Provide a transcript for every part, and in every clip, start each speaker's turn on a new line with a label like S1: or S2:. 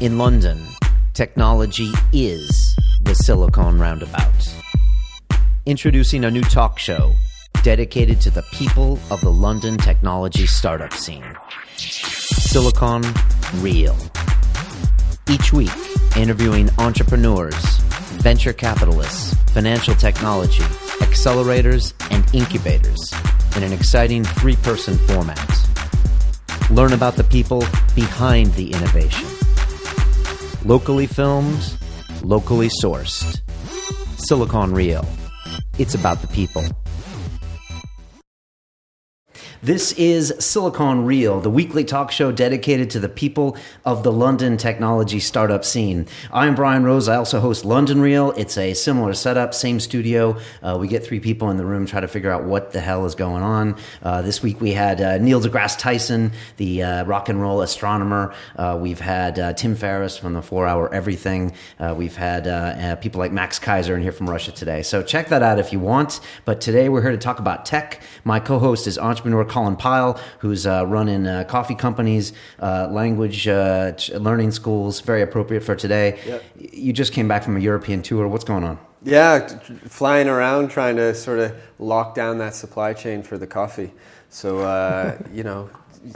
S1: In London, technology is the Silicon Roundabout. Introducing a new talk show dedicated to the people of the London technology startup scene Silicon Real. Each week, interviewing entrepreneurs, venture capitalists, financial technology, accelerators, and incubators in an exciting three person format. Learn about the people behind the innovation. Locally filmed, locally sourced. Silicon Real. It's about the people. This is Silicon Real, the weekly talk show dedicated to the people of the London technology startup scene. I'm Brian Rose. I also host London Real. It's a similar setup, same studio. Uh, we get three people in the room, try to figure out what the hell is going on. Uh, this week we had uh, Neil deGrasse Tyson, the uh, rock and roll astronomer. Uh, we've had uh, Tim Ferriss from the Four Hour Everything. we've had people like Max Keiser in here from Russia today. So check that out if you want. But today we're here to talk about tech. My co host is entrepreneur Colin Pyle, who's uh, running uh, coffee companies, uh, language uh, learning schools, very appropriate for today. Yep. You just came back from a European tour. What's going on?
S2: Yeah, flying around trying to sort of lock down that supply chain for the coffee. So, uh, you know,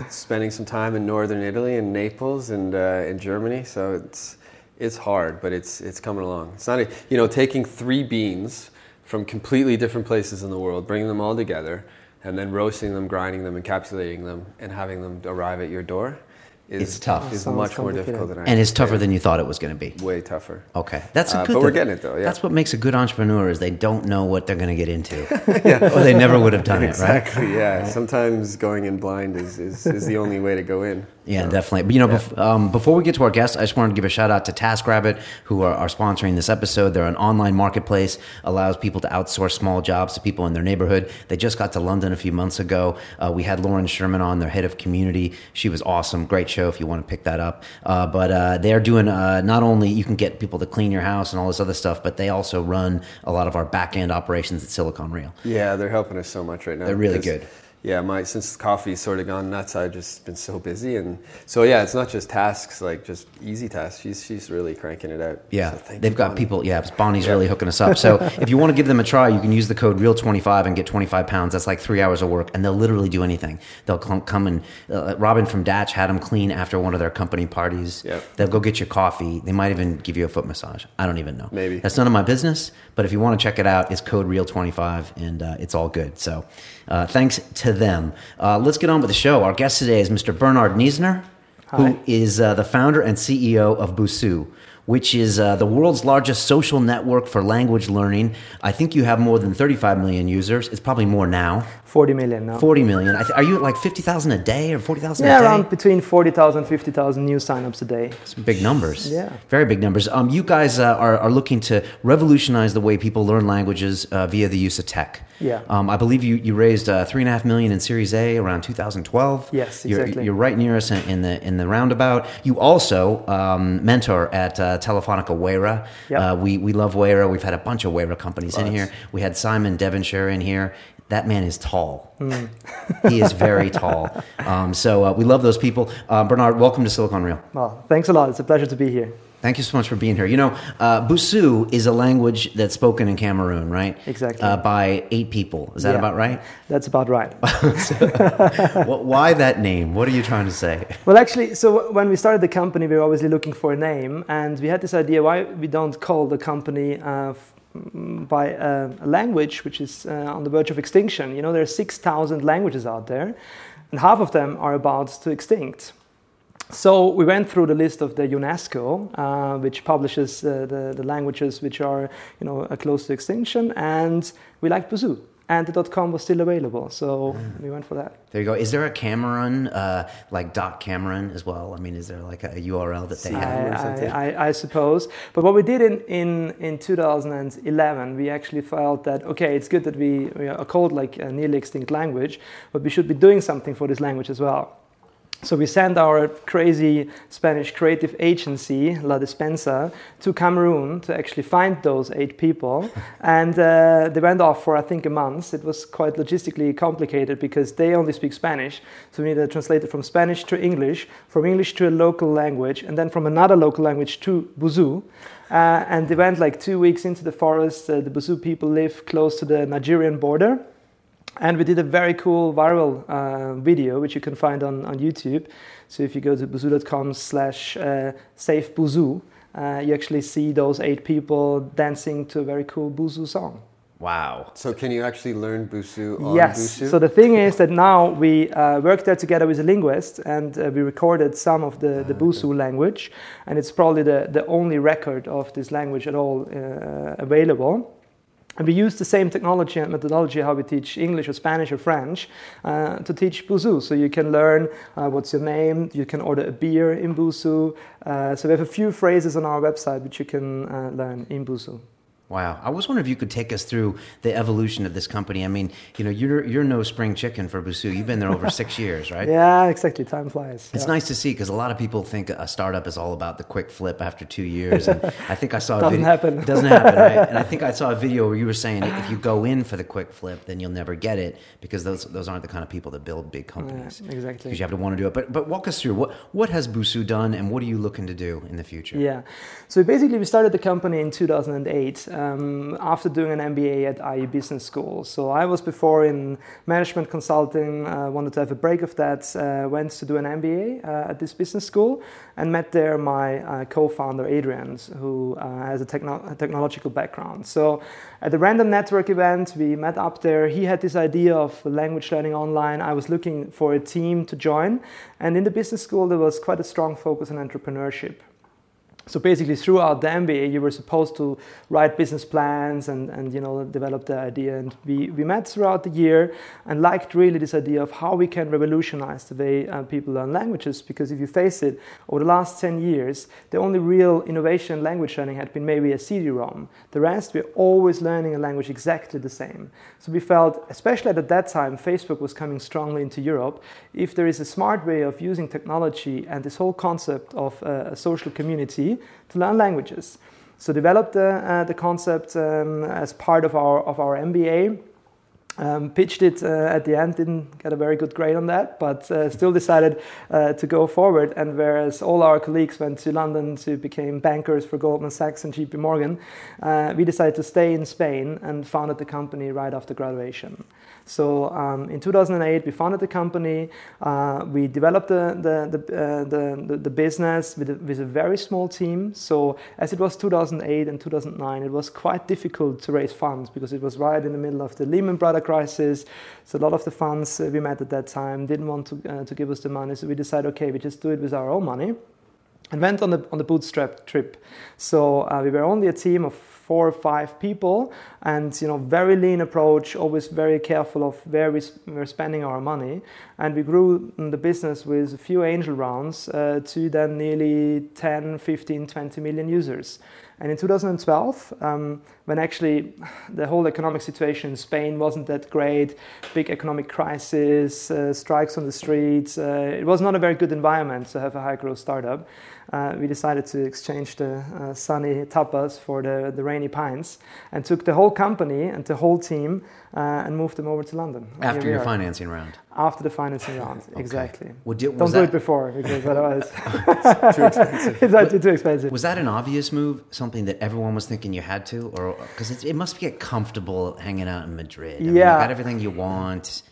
S2: spending some time in northern Italy and Naples and uh, in Germany. So it's it's hard, but it's it's coming along. It's not a, you know taking three beans from completely different places in the world, bringing them all together, and then roasting them, grinding them, encapsulating them, and having them arrive at your door
S1: is it's tough.
S2: Is much more difficult than I
S1: and it's tougher than you thought it was going to be.
S2: Way tougher.
S1: Okay, that's a
S2: uh,
S1: good.
S2: but we're getting it though. Yeah.
S1: That's what makes a good entrepreneur is they don't know what they're going to get into, yeah. or they never would have done
S2: exactly,
S1: it.
S2: Exactly. Yeah. Sometimes going in blind is, is, is the only way to go in.
S1: Yeah, definitely. But you know, yeah. bef- um, before we get to our guests, I just wanted to give a shout out to TaskRabbit, who are, are, sponsoring this episode. They're an online marketplace, allows people to outsource small jobs to people in their neighborhood. They just got to London a few months ago. Uh, we had Lauren Sherman on, their head of community. She was awesome. Great show if you want to pick that up. Uh, but uh, they're doing uh, not only you can get people to clean your house and all this other stuff, but they also run a lot of our back end operations at Silicon Real.
S2: Yeah, they're helping us so much right now.
S1: They're really good
S2: yeah, my since coffee's sort of gone nuts, I've just been so busy, and so yeah, it's not just tasks, like just easy tasks. She's she's really cranking it out.
S1: Yeah, so they've got Bonnie. people. Yeah, Bonnie's yeah. really hooking us up. So if you want to give them a try, you can use the code Real twenty five and get twenty five pounds. That's like three hours of work, and they'll literally do anything. They'll come and uh, Robin from Datch had them clean after one of their company parties.
S2: Yeah,
S1: they'll go get your coffee. They might even give you a foot massage. I don't even know.
S2: Maybe
S1: that's none of my business. But if you want to check it out, it's code Real twenty five, and uh, it's all good. So uh, thanks to them. Uh, let's get on with the show. Our guest today is Mr. Bernhard Niesner, who is uh, the founder and CEO of Busuu which is uh, the world's largest social network for language learning. I think you have more than 35 million users. It's probably more now.
S3: 40 million now.
S1: 40 million. Th- are you at like 50,000 a day or 40,000
S3: yeah, around between 40,000 50,000 new signups a day.
S1: Some big numbers.
S3: Yeah.
S1: Very big numbers. Um, you guys uh, are, are looking to revolutionize the way people learn languages uh, via the use of tech.
S3: Yeah.
S1: Um, I believe you, you raised uh, three and a half million in Series A around 2012.
S3: Yes,
S1: exactly. You're, you're right near us in, in, the in the roundabout. You also um, mentor at uh, Telefonica Wayra.
S3: Yep.
S1: Uh, we we love Wayra. We've had a bunch of Wayra companies Lots. in here. We had Simon Devonshire in here that man is tall. Mm. he is very tall. Um, so uh, we love those people. Uh, Bernhard, welcome to Silicon Real.
S3: Well, thanks a lot. It's a pleasure to be here.
S1: Thank you so much for being here. You know, uh, Busuu is a language that's spoken in Cameroon, right?
S3: Exactly.
S1: Uh, by eight people. Is that
S3: yeah,
S1: about right?
S3: That's about right.
S1: so, why that name? What are you trying to say?
S3: Well, actually, so when we started the company, we were obviously looking for a name, and we had this idea why we don't call the company uh, by a, language which is uh, on the verge of extinction. You know, there are 6,000 languages out there, and half of them are about to extinct. So we went through the list of the UNESCO, uh, which publishes uh, the, the languages which are, you know, close to extinction, and we liked Busuu and the .com was still available, so mm. we went for that.
S1: There you go. Is there a Cameroon, uh, like dot Cameroon as well? I mean, is there like a, URL that they have?
S3: I, I, I, suppose. But what we did in, in, in 2011, we actually felt that okay, it's good that we, we are called like a nearly extinct language, but we should be doing something for this language as well. So we sent our crazy Spanish creative agency, La Despensa, to Cameroon to actually find those eight people. and uh, they went off for, I think, a month. It was quite logistically complicated because they only speak Spanish. So we needed to translate it from Spanish to English, from English to a local language, and then from another local language to Busuu. Uh, and they went like two weeks into the forest. Uh, the Busuu people live close to the Nigerian border and we did a very cool viral uh, video, which you can find on, on YouTube. So if you go to busuu.com slash uh, safe Busuu, uh, you actually see those eight people dancing to a very cool Busuu song.
S1: Wow.
S2: So can you actually learn Busuu on
S3: yes.
S2: Busuu?
S3: So the thing is that now we uh, worked there together with a linguist and uh, we recorded some of the, the Busuu language. And it's probably the, the only record of this language at all uh, available. And we use the same technology and methodology how we teach English or Spanish or French uh, to teach Busuu. So you can learn uh, what's your name, you can order a beer in Busuu. Uh, so we have a few phrases on our website which you can uh, learn in Busuu.
S1: Wow. I was wondering if you could take us through the evolution of this company. I mean, you know, you're you're no spring chicken for Busuu. You've been there over six years, right?
S3: Yeah, exactly. Time flies.
S1: It's
S3: yeah.
S1: nice to see because a lot of people think a startup is all about the quick flip after two years. And I think I saw a
S3: doesn't
S1: video.
S3: happen.
S1: It doesn't happen, right? And I think I saw a video where you were saying if you go in for the quick flip, then you'll never get it because those those aren't the kind of people that build big companies.
S3: Yeah, exactly.
S1: Because you have to want to do it. But but walk us through what what has Busuu done and what are you looking to do in the future?
S3: Yeah. So basically, we started the company in 2008 um, after doing an MBA at IE Business School. So I was before in management consulting, uh, wanted to have a break of that, uh, went to do an MBA uh, at this business school, and met there my uh, co-founder Adrian, who uh, has a, techno- a technological background. So at the Random Network event, we met up there. He had this idea of language learning online. I was looking for a team to join, and in the business school there was quite a strong focus on entrepreneurship. So basically, throughout the MBA, you were supposed to write business plans and, and you know develop the idea. And we, we met throughout the year and liked really this idea of how we can revolutionize the way uh, people learn languages. Because if you face it, over the last 10 years, the only real innovation in language learning had been maybe a CD-ROM. The rest, we're always learning a language exactly the same. So we felt, especially at that time, Facebook was coming strongly into Europe. If there is a smart way of using technology and this whole concept of uh, a social community to learn languages. So developed the, uh, the concept um, as part of our, of our MBA. Um, pitched it uh, at the end, didn't get a very good grade on that, but uh, still decided uh, to go forward. And whereas all our colleagues went to London to become bankers for Goldman Sachs and JP Morgan, uh, we decided to stay in Spain and founded the company right after graduation. So um, in 2008, we founded the company. Uh, we developed the, the, the, uh, the, the, business with a, with a very small team. So as it was 2008 and 2009, it was quite difficult to raise funds because it was right in the middle of the Lehman Brothers crisis. So a lot of the funds uh, we met at that time didn't want to, uh, to give us the money. So we decided, okay, we just do it with our own money and went on the, on the bootstrap trip. So uh, we were only a team of four or five people and you know very lean approach always very careful of where we are spending our money and we grew the business with a few angel rounds uh, to then nearly 10 15 20 million users and in 2012 um, when actually the whole economic situation in spain wasn't that great big economic crisis uh, strikes on the streets uh, it was not a very good environment to have a high growth startup uh, we decided to exchange the uh, sunny tapas for the, the rainy pines and took the whole company and the whole team uh, and moved them over to London.
S1: After your financing round?
S3: After the financing round,
S1: okay.
S3: exactly.
S1: Well, did,
S3: Don't
S1: that,
S3: do it before because otherwise
S2: it's too expensive.
S3: it's actually too expensive.
S1: Was that an obvious move? Something that everyone was thinking you had to? or Because it must get comfortable hanging out in Madrid. I mean,
S3: yeah.
S1: you got everything you want.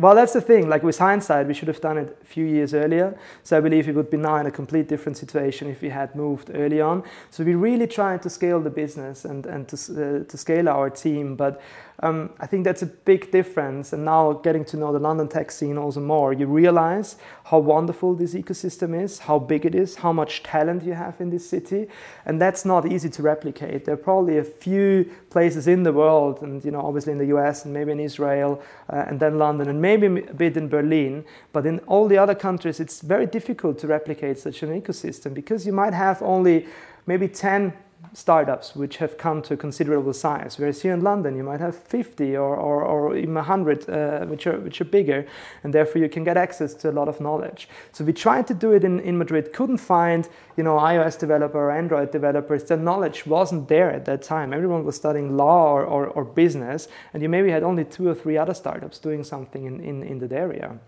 S3: Well, that's the thing. Like with hindsight, we should have done it a few years earlier. So I believe we would be now in a complete different situation if we had moved early on. So we're really tried to scale the business and, and to, uh, to scale our team. But um, I think that's a big difference. And now getting to know the London tech scene also more, you realize how wonderful this ecosystem is, how big it is, how much talent you have in this city. And that's not easy to replicate. There are probably a few places in the world, and you know, obviously in the US and maybe in Israel, uh, and then London, and maybe a bit in Berlin. But in all the other countries, it's very difficult to replicate such an ecosystem because you might have only maybe 10 startups which have come to considerable size. Whereas here in London, you might have 50 or, or, or even 100, uh, which, are, which are bigger, and therefore you can get access to a lot of knowledge. So we tried to do it in, in Madrid, couldn't find you know, iOS developer or Android developers. The knowledge wasn't there at that time. Everyone was studying law or, or, or business, and you maybe had only two or three other startups doing something in, in, in that area.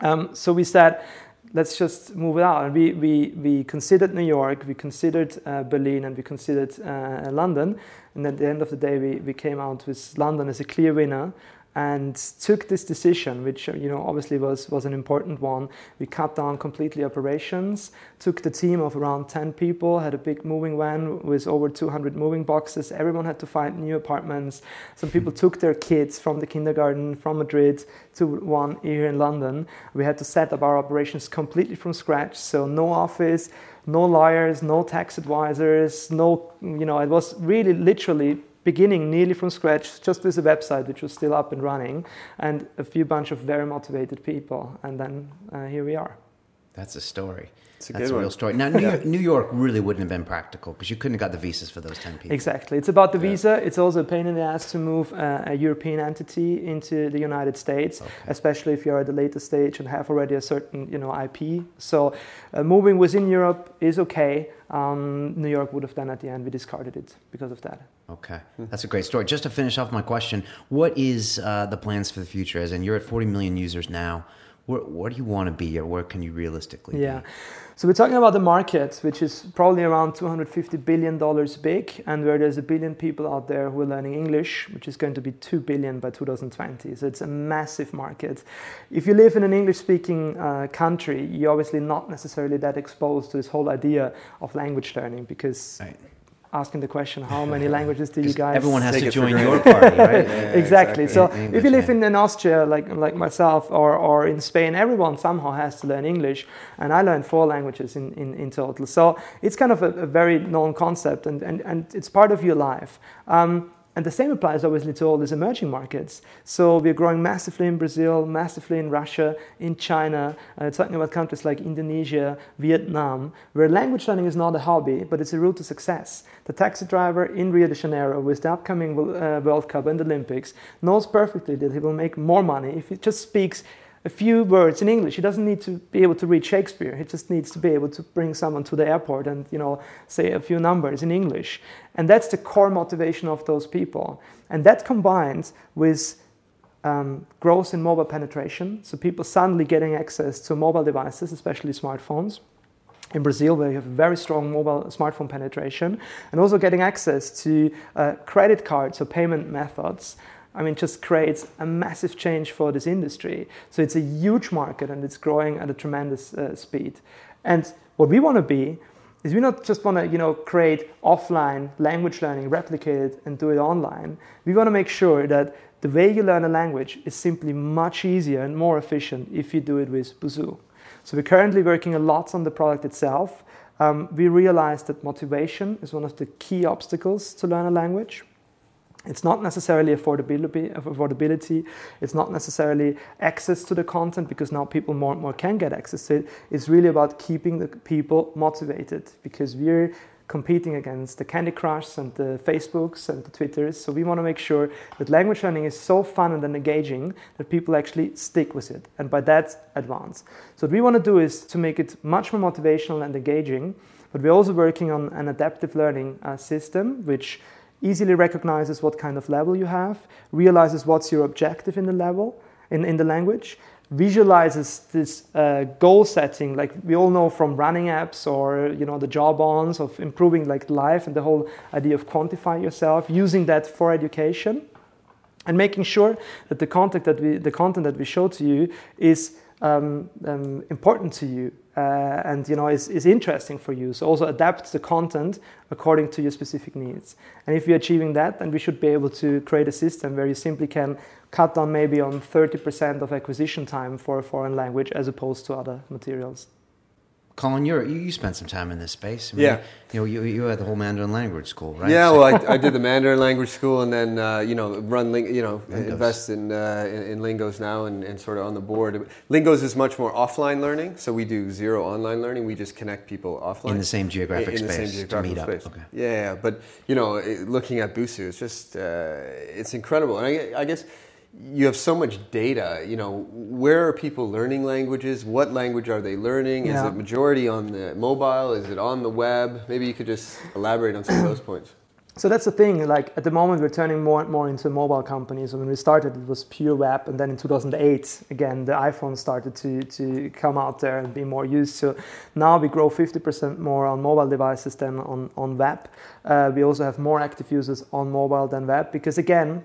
S3: Um, so we said, let's just move it out. We, we, we considered New York, we considered uh, Berlin, and we considered uh, London. And at the end of the day, we, we came out with London as a clear winner and took this decision, which uh, you know obviously was was an important one. We cut down completely operations, took the team of around 10 people, had a big moving van with over 200 moving boxes. Everyone had to find new apartments. Some people took their kids from the kindergarten from Madrid to one here in London. We had to set up our operations completely from scratch, so no office, no lawyers, no tax advisors, no you know it was really literally beginning nearly from scratch, just with a website which was still up and running, and a few bunch of very motivated people, and then uh, here we are.
S1: That's a story.
S2: It's a
S1: That's
S2: good
S1: a real
S2: one.
S1: story. Now, New York, New York really wouldn't have been practical because you couldn't have got the visas for those 10 people.
S3: Exactly. It's about the
S2: Yeah.
S3: visa. It's also a pain in the ass to move uh, a European entity into the United States,
S1: Okay.
S3: especially if you're at a later stage and have already a certain, you know, IP. So uh, moving within Europe is okay. Um, New York would have done at the end. We discarded it because of that.
S1: Okay, that's a great story. Just to finish off my question, what is uh, the plans for the future? As in, you're at 40 million users now. Where, where do you want to be, or where can you realistically
S3: Yeah.
S1: be?
S3: So we're talking about the market, which is probably around 250 billion dollars big, and where there's a billion people out there who are learning English, which is going to be 2 billion by 2020. So it's a massive market. If you live in an English-speaking uh, country, you're obviously not necessarily that exposed to this whole idea of language learning, because
S1: Right.
S3: Asking the question, how many languages do you guys?
S1: everyone has to join your party, right?
S2: Yeah,
S3: exactly.
S2: exactly.
S3: So
S1: English,
S3: if you live
S1: yeah.
S3: in, in Austria, like like myself, or, or in Spain, everyone somehow has to learn English, and I learned four languages in, in, in total. So it's kind of a, a very known concept, and, and, and it's part of your life. Um, and the same applies obviously to all these emerging markets. So we're growing massively in Brazil, massively in Russia, in China, uh, talking about countries like Indonesia, Vietnam, where language learning is not a hobby, but it's a route to success. The taxi driver in Rio de Janeiro with the upcoming uh, World Cup and Olympics knows perfectly that he will make more money if he just speaks a few words in English. He doesn't need to be able to read Shakespeare. He just needs to be able to bring someone to the airport and you know say a few numbers in English. And that's the core motivation of those people. And that combines with um, growth in mobile penetration, so people suddenly getting access to mobile devices, especially smartphones. In Brazil, where you have very strong mobile smartphone penetration, and also getting access to uh, credit cards or payment methods. I mean, just creates a massive change for this industry. So it's a huge market and it's growing at a tremendous uh, speed. And what we want to be is we not just want to you know create offline language learning, replicate it, and do it online. We want to make sure that the way you learn a language is simply much easier and more efficient if you do it with Busuu. So we're currently working a lot on the product itself. Um, we realized that motivation is one of the key obstacles to learn a language. It's not necessarily affordability, affordability. It's not necessarily access to the content because now people more and more can get access to it. It's really about keeping the people motivated because we're competing against the Candy Crush and the Facebooks and the Twitters. So we want to make sure that language learning is so fun and engaging that people actually stick with it. And by that, advance. So what we want to do is to make it much more motivational and engaging. But we're also working on an adaptive learning uh, system, which easily recognizes what kind of level you have, realizes what's your objective in the level, in, in the language, visualizes this uh, goal setting like we all know from running apps or you know the Jawbones of improving like life and the whole idea of quantifying yourself using that for education and making sure that the content that we the content that we show to you is um, um, important to you uh, and you know is, is interesting for you. So also adapt the content according to your specific needs. And if you're achieving that then we should be able to create a system where you simply can cut down maybe on 30% of acquisition time for a foreign language as opposed to other materials
S1: Colin, you you spent some time in this space. I mean,
S2: Yeah.
S1: You know, you, you had the whole Mandarin language school, right?
S2: Yeah,
S1: So-
S2: well, I, I did the Mandarin language school, and then uh, you know run, ling- you know,
S1: Lingos.
S2: invest in, uh, in in Lingos now, and, and sort of on the board. Lingos is much more offline learning, so we do zero online learning. We just connect people offline
S1: In the same geographic
S2: in, in the
S1: space
S2: same
S1: to meet up.
S2: space.
S1: Okay.
S2: Yeah, yeah, but you know, looking at Busuu, it's just uh, it's incredible, and I, I guess you have so much data. You know, where are people learning languages? What language are they learning? Is
S3: Yeah.
S2: it majority on the mobile? Is it on the web? Maybe you could just elaborate on some of those points.
S3: So that's the thing. Like at the moment, we're turning more and more into a mobile company. So when we started, it was pure web, and then in 2008, again, the iPhone started to to come out there and be more used. So now we grow 50% more on mobile devices than on on web. Uh, we also have more active users on mobile than web because again.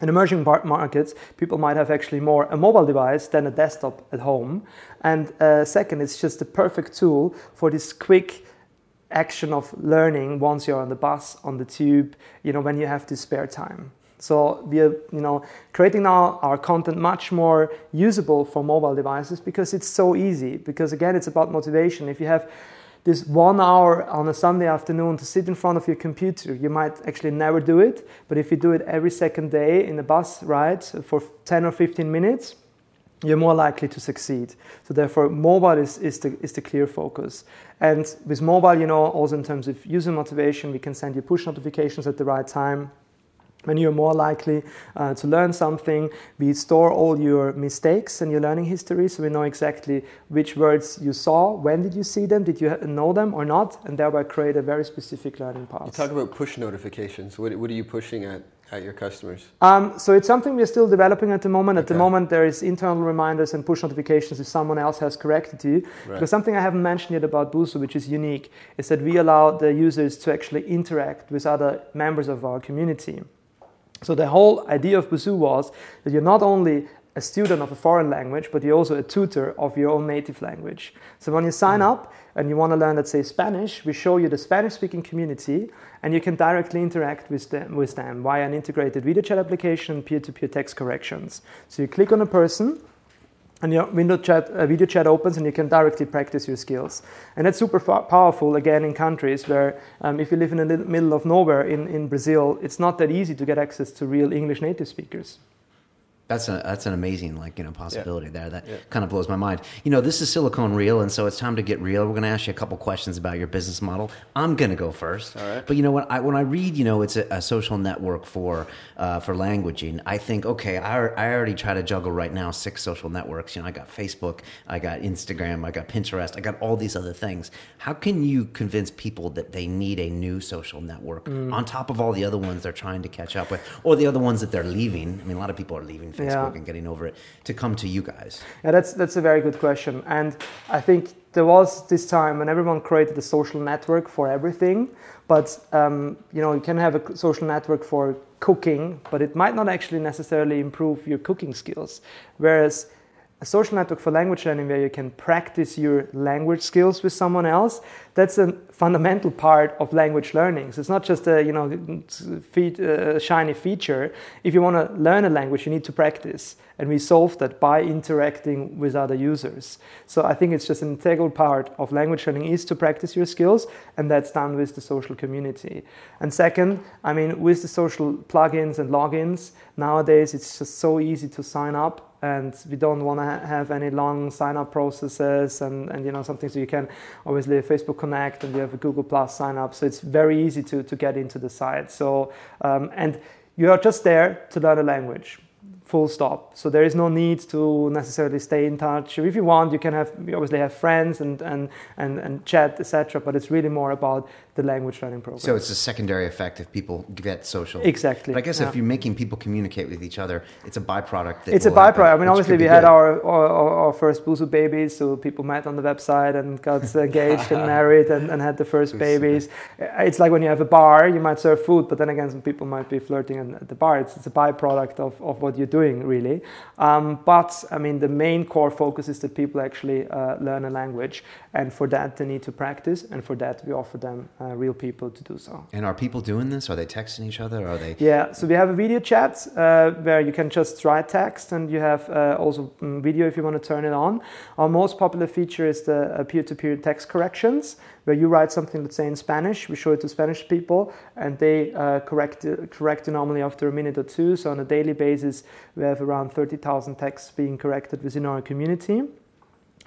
S3: In emerging mar- markets, people might have actually more a mobile device than a desktop at home. And uh, second, it's just the perfect tool for this quick action of learning once you're on the bus, on the tube, you know, when you have this spare time. So we are, you know, creating now our content much more usable for mobile devices because it's so easy. Because again, it's about motivation. If you have this one hour on a Sunday afternoon to sit in front of your computer, you might actually never do it. But if you do it every second day in a bus ride for 10 or 15 minutes, you're more likely to succeed. So therefore, mobile is, is, the, is the clear focus. And with mobile, you know, also in terms of user motivation, we can send you push notifications at the right time. When you're more likely uh, to learn something, we store all your mistakes and your learning history, so we know exactly which words you saw, when did you see them, did you know them or not, and thereby create a very specific learning path.
S2: You talk about push notifications. What, what are you pushing at, at your customers?
S3: Um, so it's something we're still developing at the moment. At the moment, there is internal reminders and push notifications if someone else has corrected you.
S2: Right.
S3: Because something I haven't mentioned yet about Busuu, which is unique, is that we allow the users to actually interact with other members of our community. So the whole idea of Busuu was that you're not only a student of a foreign language, but you're also a tutor of your own native language. So when you sign hmm. up and you want to learn, let's say, Spanish, we show you the Spanish-speaking community, and you can directly interact with them, with them via an integrated video chat application, peer-to-peer text corrections. So you click on a person, and your window chat, uh, video chat opens and you can directly practice your skills. And that's super fa- powerful, again, in countries where um, if you live in the middle of nowhere in, in Brazil, it's not that easy to get access to real English native speakers.
S1: That's a, that's an amazing like you know possibility there. That
S2: Yeah.
S1: kind of blows my mind. You know, this is Silicon Real, and so it's time to get real. We're going to ask you a couple questions about your business model. I'm going to go first.
S2: All right.
S1: But you know, when I when I read, you know, it's a, a social network for uh, for languaging. I think, okay, I, I already try to juggle right now six social networks. You know, I got Facebook, I got Instagram, I got Pinterest, I got all these other things. How can you convince people that they need a new social network
S2: Mm.
S1: on top of all the other ones they're trying to catch up with, or the other ones that they're leaving? I mean, a lot of people are leaving Facebook
S3: Yeah.
S1: and getting over it to come to you guys.
S3: Yeah, that's that's a very good question, and I think there was this time when everyone created a social network for everything, but um, you know you can have a social network for cooking, but it might not actually necessarily improve your cooking skills, whereas a social network for language learning where you can practice your language skills with someone else that's a fundamental part of language learning. So it's not just a you know fe- uh, shiny feature. If you want to learn a language you need to practice and we solve that by interacting with other users. So i think it's just an integral part of language learning is to practice your skills and that's done with the social community. And second i mean with the social plugins and logins nowadays it's just so easy to sign up and we don't want to have any long sign up processes and, and you know something so you can obviously facebook connect and you have a google plus sign up so it's very easy to, to get into the site. So um, and you are just there to learn a language full stop so there is no need to necessarily stay in touch if you want you can have you obviously have friends and and and, and chat etc but it's really more about the language learning program
S1: So it's a secondary effect if people get social.
S3: Exactly,
S1: But I guess
S3: yeah.
S1: if you're making people communicate with each other, it's a byproduct. That
S3: it's a
S1: will happen,
S3: byproduct. I mean, obviously, we had our, our our first Busuu babies, so people met on the website and got engaged and married and, and had the first babies. It's like when you have a bar, you might serve food, but then again, some people might be flirting at the bar. It's, it's a byproduct of, of what you're doing really. Um, but I mean, the main core focus is that people actually uh, learn a language, and for that they need to practice, and for that we offer them uh, real people to do so.
S1: And are people doing this? Are they texting each other? Are they?
S3: Yeah, so we have a video chat uh, where you can just write text, and you have uh, also um, video if you want to turn it on. Our most popular feature is the uh, peer-to-peer text corrections, where you write something, let's say in Spanish, we show it to Spanish people, and they uh, correct correct it normally after a minute or two. So on a daily basis, we have around 30,000 texts being corrected within our community.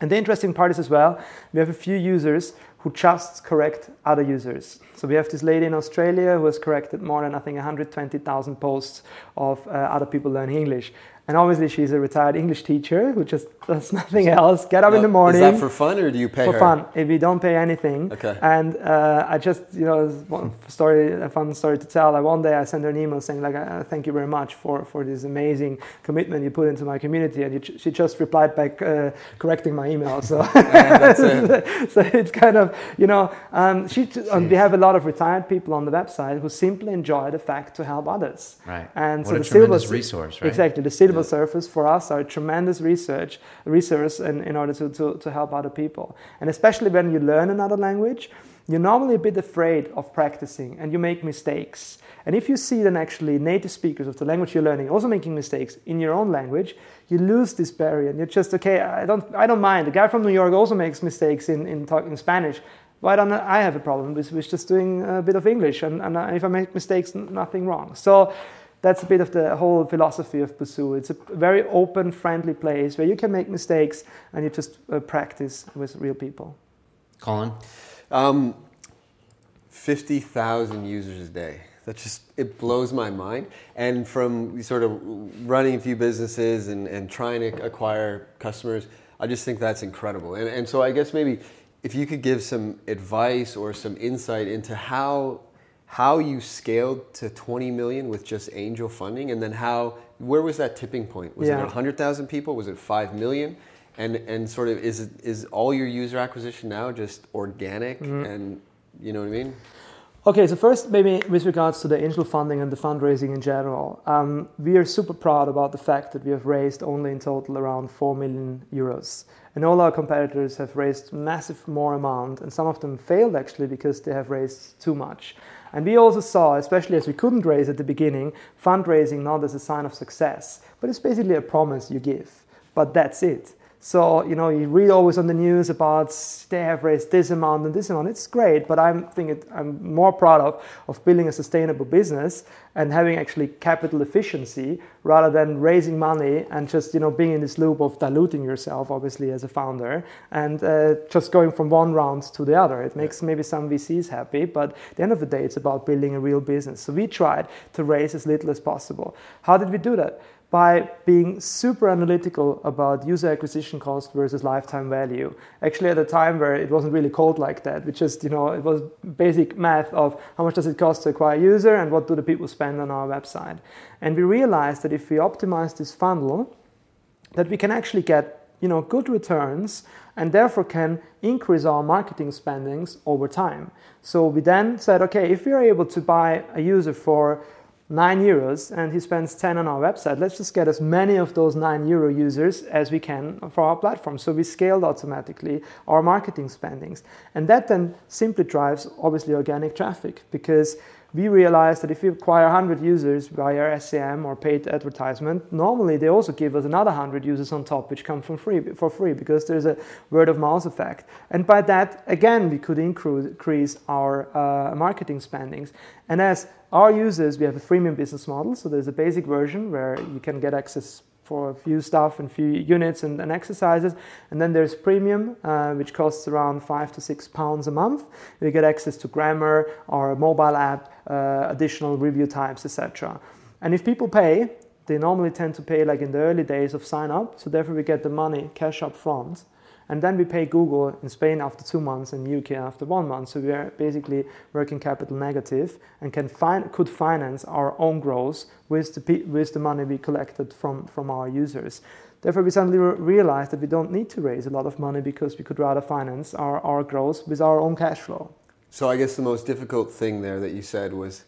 S3: And the interesting part is as well, we have a few users who just correct other users. So we have this lady in Australia who has corrected more than I think 120,000 posts of uh, other people learning English. And obviously, she's a retired English teacher who just does nothing else. Get up no, in the morning.
S2: Is that for fun, or do you pay
S3: for
S2: her?
S3: fun? If you don't pay anything.
S2: Okay.
S3: And uh, I just, you know, one story, a fun story to tell. Like one day, I sent her an email saying, like, uh, "Thank you very much for for this amazing commitment you put into my community." And she just replied back, uh, correcting my email. So, yeah, it. so it's kind of, you know, um, she. Um, we have a lot of retired people on the website who simply enjoy the fact to help others.
S1: Right.
S3: And
S1: what
S3: so the silver,
S1: resource, right?
S3: Exactly. The silver yeah. surfers for us are tremendous research resource in, in order to, to, to help other people. And especially when you learn another language, you're normally a bit afraid of practicing and you make mistakes. And if you see then actually native speakers of the language you're learning also making mistakes in your own language, you lose this barrier and you're just okay, I don't I don't mind. The guy from New York also makes mistakes in, in talking Spanish. Why don't I have a problem with, with just doing a bit of English? And, and if I make mistakes, nothing wrong. So that's a bit of the whole philosophy of Busuu. It's a very open, friendly place where you can make mistakes and you just uh, practice with real people.
S1: Colin?
S2: Um, 50,000 users a day. That just, it blows my mind. And from sort of running a few businesses and, and trying to acquire customers, I just think that's incredible. And, and so I guess maybe if you could give some advice or some insight into how how you scaled to 20 million with just angel funding and then how where was that tipping point? Was yeah. it 100000 people? Was it 5 million? And and sort of is is all your user acquisition now just organic mm-hmm. and you know what i mean?
S3: Okay so first maybe with regards to the angel funding and the fundraising in general um, we are super proud about the fact that we have raised only in total around 4 million euros and all our competitors have raised massive more amount and some of them failed actually because they have raised too much and we also saw, especially as we couldn't raise at the beginning, fundraising not as a sign of success, but it's basically a promise you give. But that's it. So, you know, you read always on the news about they have raised this amount and this amount. It's great, but I'm thinking I'm more proud of, of building a sustainable business and having actually capital efficiency rather than raising money and just, you know, being in this loop of diluting yourself, obviously, as a founder and uh, just going from one round to the other. It makes maybe some VCs happy, but at the end of the day, it's about building a real business. So we tried to raise as little as possible. How did we do that? By being super analytical about user acquisition cost versus lifetime value. Actually, at a time where it wasn't really called like that, we just, you know, it was basic math of how much does it cost to acquire a user and what do the people spend on our website. And we realized that if we optimize this funnel, that we can actually get, you know, good returns and therefore can increase our marketing spendings over time. So we then said, okay, if we are able to buy a user for 9 euros and he spends 10 on our website, let's just get as many of those 9 euro users as we can for our platform. So we scaled automatically our marketing spendings. And that then simply drives obviously organic traffic because we realized that if we acquire 100 users via SEM or paid advertisement, normally they also give us another 100 users on top, which come from free, for free because there's a word of mouth effect. And by that, again, we could increase our uh, marketing spendings. And as our users, we have a freemium business model, so there's a basic version where you can get access for a few stuff and few units and, and exercises. And then there's premium, uh, which costs around five to six pounds a month. We get access to grammar, our mobile app, uh, additional review types, etc. And if people pay, they normally tend to pay like in the early days of sign up. So therefore, we get the money cash up front and then we pay Google in Spain after two months and UK after one month. So we are basically working capital negative and can could finance our own growth with the, with the money we collected from, from our users. Therefore, we suddenly re- realized that we don't need to raise a lot of money because we could rather finance our, our growth with our own cash flow.
S2: So I guess the most difficult thing there that you said was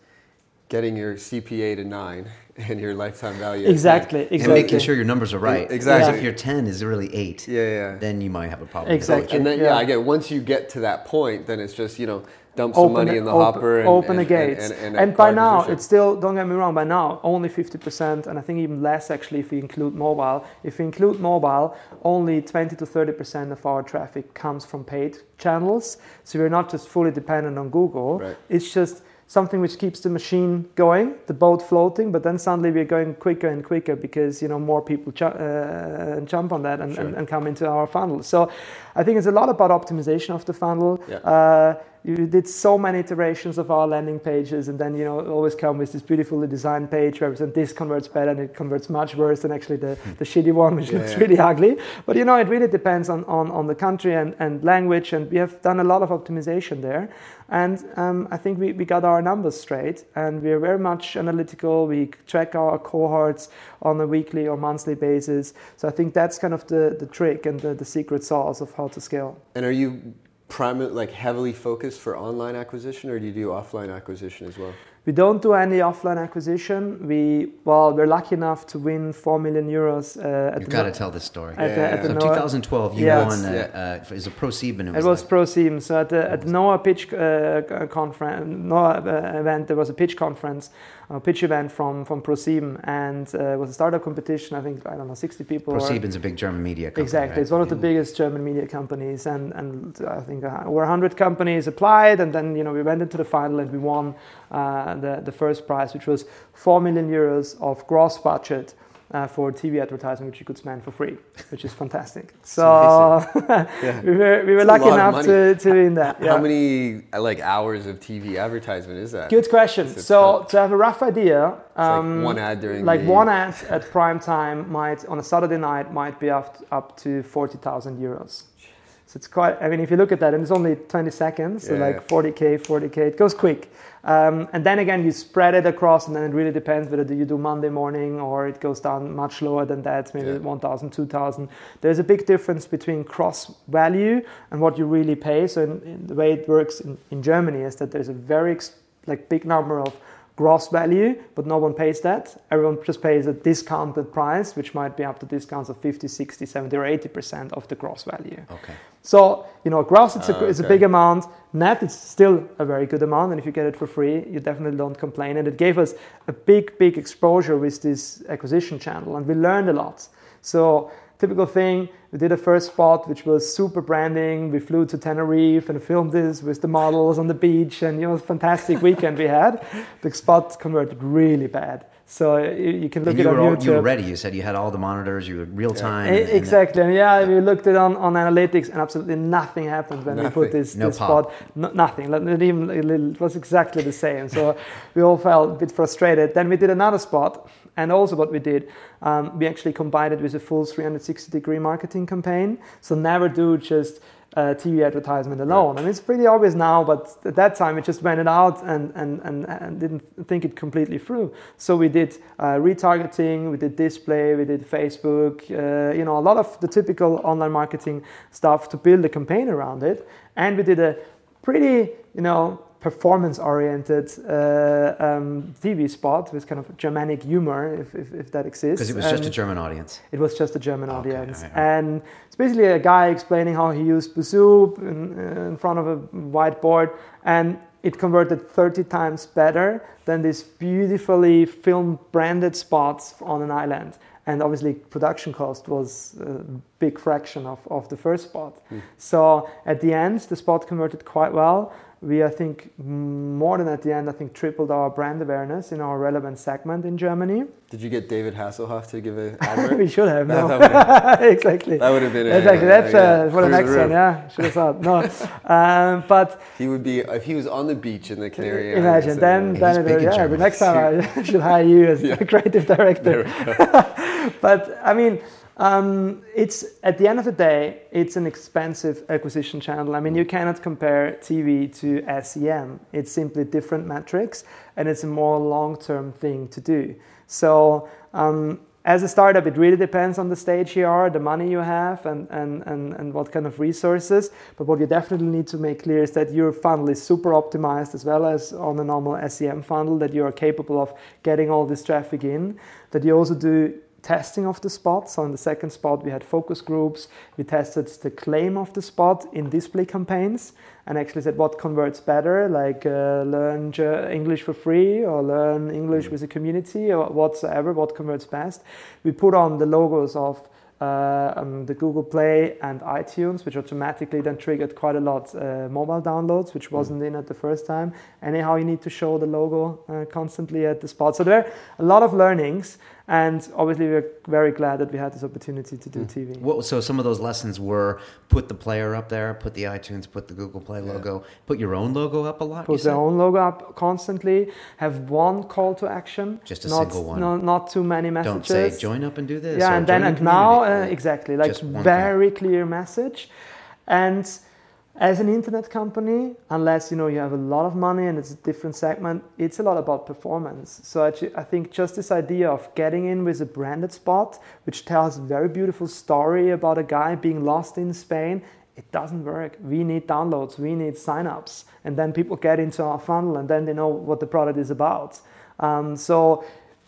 S2: getting your CPA to nine and your lifetime value.
S3: Exactly, exactly.
S1: And
S3: exactly.
S1: making sure your numbers are right.
S2: Exactly.
S1: 'Cause If your 10 is really 8,
S2: Yeah, yeah.
S1: then you might have a problem.
S3: Exactly.
S2: And then yeah.
S3: Yeah.
S2: I get once you get to that point, then it's just you know dump some
S3: open
S2: money
S3: the-
S2: in the
S3: open,
S2: hopper and
S3: open
S2: and,
S3: the gates.
S2: and, and,
S3: And, by now,
S2: position.
S3: it's still don't get me wrong. By now, only 50%, and I think even less actually if we include mobile. If we include mobile, only 20 to 30% of our traffic comes from paid channels. So we're not just fully dependent on Google.
S2: Right.
S3: It's just something which keeps the machine going, the boat floating. But then suddenly we're going quicker and quicker because you know more people ju- uh, jump on that and,
S2: Sure.
S3: and, and come into our funnel. So I think it's a lot about optimization of the funnel.
S2: Yeah.
S3: Uh, you did so many iterations of our landing pages, and then you know always come with this beautifully designed page where this converts better and it converts much worse than actually the, the shitty one, which
S2: Yeah,
S3: looks
S2: yeah.
S3: really ugly. But you know it really depends on, on, on the country and, and language, and we have done a lot of optimization there. And um, I think we, we got our numbers straight, and we are very much analytical. We track our cohorts on a weekly or monthly basis. So I think that's kind of the, the trick and the, the secret sauce of how to scale.
S2: And are you primary like heavily focused for online acquisition, or do you do offline acquisition as well?
S3: We don't do any offline acquisition. We well, we're lucky enough to win four million euros uh, at
S1: You've got to tell this story.
S3: at the,
S2: Yeah,
S3: at
S2: yeah.
S3: the
S1: So
S3: NOAH.
S1: 2012, you
S3: Yeah.
S1: won uh,
S2: Yeah.
S1: uh, is a ProSieben, and it
S3: It
S1: was,
S3: was
S1: like,
S3: ProSieben. So at the at the NOAH pitch uh, conference, NOAH uh, event, there was a pitch conference, a pitch event from from ProSieben, and uh, it was a startup competition. I think I don't know, 60 people.
S1: ProSieben's a big German media company.
S3: Exactly,
S1: right?
S3: it's one of the biggest German media companies, and and I think uh, over 100 companies applied, and then you know we went into the final and we won uh, the the first prize, which was four million euros of gross budget. Uh, for TV advertising, which you could spend for free, which is fantastic. So
S2: Yeah.
S3: we were we were lucky enough to, to win that.
S2: How many like hours of TV advertisement is that?
S3: Good question. So
S2: ton.
S3: to have a rough idea, um,
S2: like one ad during
S3: like
S2: the,
S3: one ad at prime time might on a Saturday night might be up up to forty thousand euros. So it's quite. I mean, if you look at that, and it's only twenty seconds, so
S2: Yeah,
S3: like forty k, forty k, it goes quick. Um, and then again, you spread it across, and then it really depends whether you do Monday morning or it goes down much lower than that, maybe
S2: Yeah.
S3: 1,000, 2,000. There's a big difference between gross value and what you really pay. So in, in the way it works in, in Germany is that there's a very like big number of gross value, but no one pays that. Everyone just pays a discounted price, which might be up to discounts of 50, 60, 70, or 80% of the gross value.
S1: Okay.
S3: So, you know, gross it's, a,
S2: Ah,
S3: it's a big amount. Net it's still a very good amount, and if you get it for free, you definitely don't complain. And it gave us a big, big exposure with this acquisition channel, and we learned a lot. So, typical thing, we did a first spot which was super branding. We flew to Tenerife and filmed this with the models on the beach, and you know, fantastic weekend we had. The spot converted really bad. So you, you can look
S1: And
S3: it
S1: you
S3: on
S1: were, all,
S3: YouTube.
S1: you were ready. You said you had all the monitors. You were real time.
S3: E-
S1: and- and
S3: exactly, and yeah, we looked it on, on analytics, and absolutely nothing happened when we put this,
S1: No
S3: this
S1: pop.
S3: spot. No, nothing, not even a little, it was exactly the same. So we all felt a bit frustrated. Then we did another spot, and also what we did, um, we actually combined it with a full 360 degree marketing campaign. So never do just uh, TV advertisement alone. I mean, it's pretty obvious now, but at that time it just went it out and, and, and, and didn't think it completely through. So we did uh, retargeting, we did display, we did Facebook, uh, you know, a lot of the typical online marketing stuff to build a campaign around it. And we did a pretty, you know, performance oriented uh, um, TV spot with kind of Germanic humor, if, if, if that exists.
S1: Because it was just a German audience.
S3: it was just a German
S1: Okay,
S3: audience. And it's basically a guy explaining how he used Busuu in, in front of a whiteboard, and it converted 30 times better than this beautifully film branded spots on an island. And obviously, production cost was a big fraction of, of the first spot. So at the end, the spot converted quite well. We, I think, more than at the end, I think, tripled our brand awareness in our relevant segment in Germany.
S2: Did you get David Hasselhoff to give an advert?
S3: we should have, no.
S2: that
S3: exactly.
S2: that would have been a,
S3: That's uh, for the next
S2: roof.
S3: one. Yeah, should have thought. No, um, but
S2: He would be if he was on the beach in the Canary
S3: imagine
S2: Islands.
S3: then,
S2: uh,
S3: then
S1: He's
S3: it,
S1: big in
S3: yeah, the next time I should hire you as
S2: Yeah.
S3: the creative director.
S2: There we go.
S3: But I mean, um, it's at the end of the day, it's an expensive acquisition channel. I mean, you cannot compare TV to SEM. It's simply different metrics, and it's a more long-term thing to do. So um, as a startup, it really depends on the stage you are, the money you have, and, and, and, and what kind of resources. But what you definitely need to make clear is that your funnel is super optimized as well as on a normal SEM funnel, that you are capable of getting all this traffic in, that you also do testing of the spot. So in the second spot, we had focus groups. We tested the claim of the spot in display campaigns and actually said what converts better, like uh, learn English for free or learn English with a community or whatsoever, what converts best. We put on the logos of uh, um, the Google Play and iTunes, which automatically then triggered quite a lot uh, mobile downloads, which wasn't mm. in at the first time. Anyhow, you need to show the logo uh, constantly at the spot. So there are a lot of learnings. And obviously, we're very glad that we had this opportunity to do mm. TV.
S1: What, so some of those lessons were put the player up there, put the iTunes, put the Google Play yeah. logo, put your own logo up a lot.
S3: Put their own logo up constantly. Have one call to action,
S1: just a
S3: not,
S1: single one.
S3: No, not too many messages.
S1: Don't say join up and do this.
S3: Yeah, and then and now uh, exactly like very thing. clear message, and as an internet company unless you know you have a lot of money and it's a different segment it's a lot about performance. So actually, i think just this idea of getting in with a branded spot which tells a very beautiful story about a guy being lost in spain it doesn't work. We need downloads. We need signups. And then people get into our funnel and then they know what the product is about. Um, so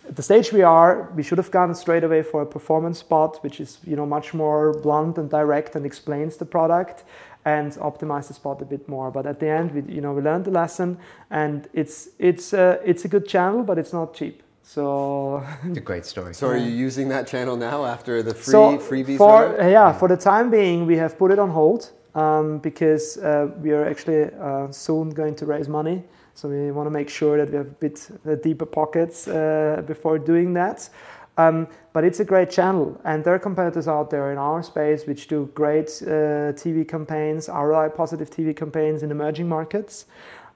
S3: at the stage we are, we should have gone straight away for a performance spot, which is you know much more blunt and direct and explains the product and optimize the spot a bit more. But at the end, we, you know, we learned the lesson, and it's it's uh, it's a good channel, but it's not cheap. So
S1: it's a great story.
S2: So are you using that channel now after the free so freebies?
S3: For, yeah, for the time being, we have put it on hold um, because uh, we are actually uh, soon going to raise money. So we want to make sure that we have a bit uh, deeper pockets uh, before doing that. Um, but it's a great channel, and there are competitors out there in our space which do great uh, TV campaigns, ROI positive TV campaigns in emerging markets.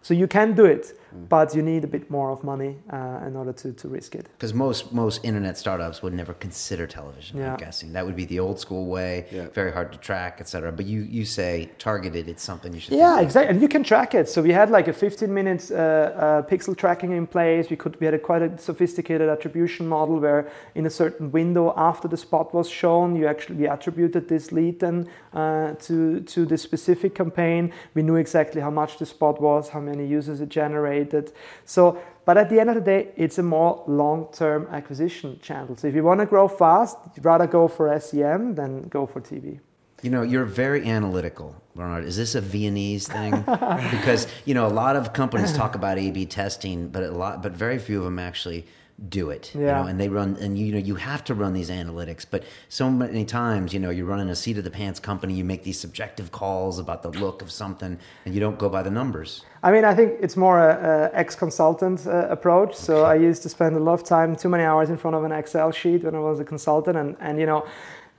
S3: So you can do it, mm. but you need a bit more of money uh, in order to, to risk it.
S1: Because most most internet startups would never consider television. Yeah. I'm guessing that would be the old school way, yeah. very hard to track, etc. But you you say targeted, it's something you should.
S3: Yeah, exactly, and you can track it. So we had like a 15 minutes uh, uh, pixel tracking in place. We could we had a quite a sophisticated attribution model where in a certain window after the spot was shown, you actually we attributed this lead then uh, to to the specific campaign. We knew exactly how much the spot was, how many users it generated. So, but at the end of the day, it's a more long-term acquisition channel. So if you want to grow fast, you'd rather go for SEM than go for TV.
S1: You know, you're very analytical, Bernhard. Is this a Viennese thing? because you know, a lot of companies talk about A/B testing, but a lot, but very few of them actually do it. Yeah. You know, and they run, and you know, you have to run these analytics. But so many times, you know, you're running a seat of the pants company. You make these subjective calls about the look of something, and you don't go by the numbers.
S3: I mean, I think it's more a, a ex-consultant uh, approach. So okay. I used to spend a lot of time, too many hours in front of an Excel sheet when I was a consultant, and and you know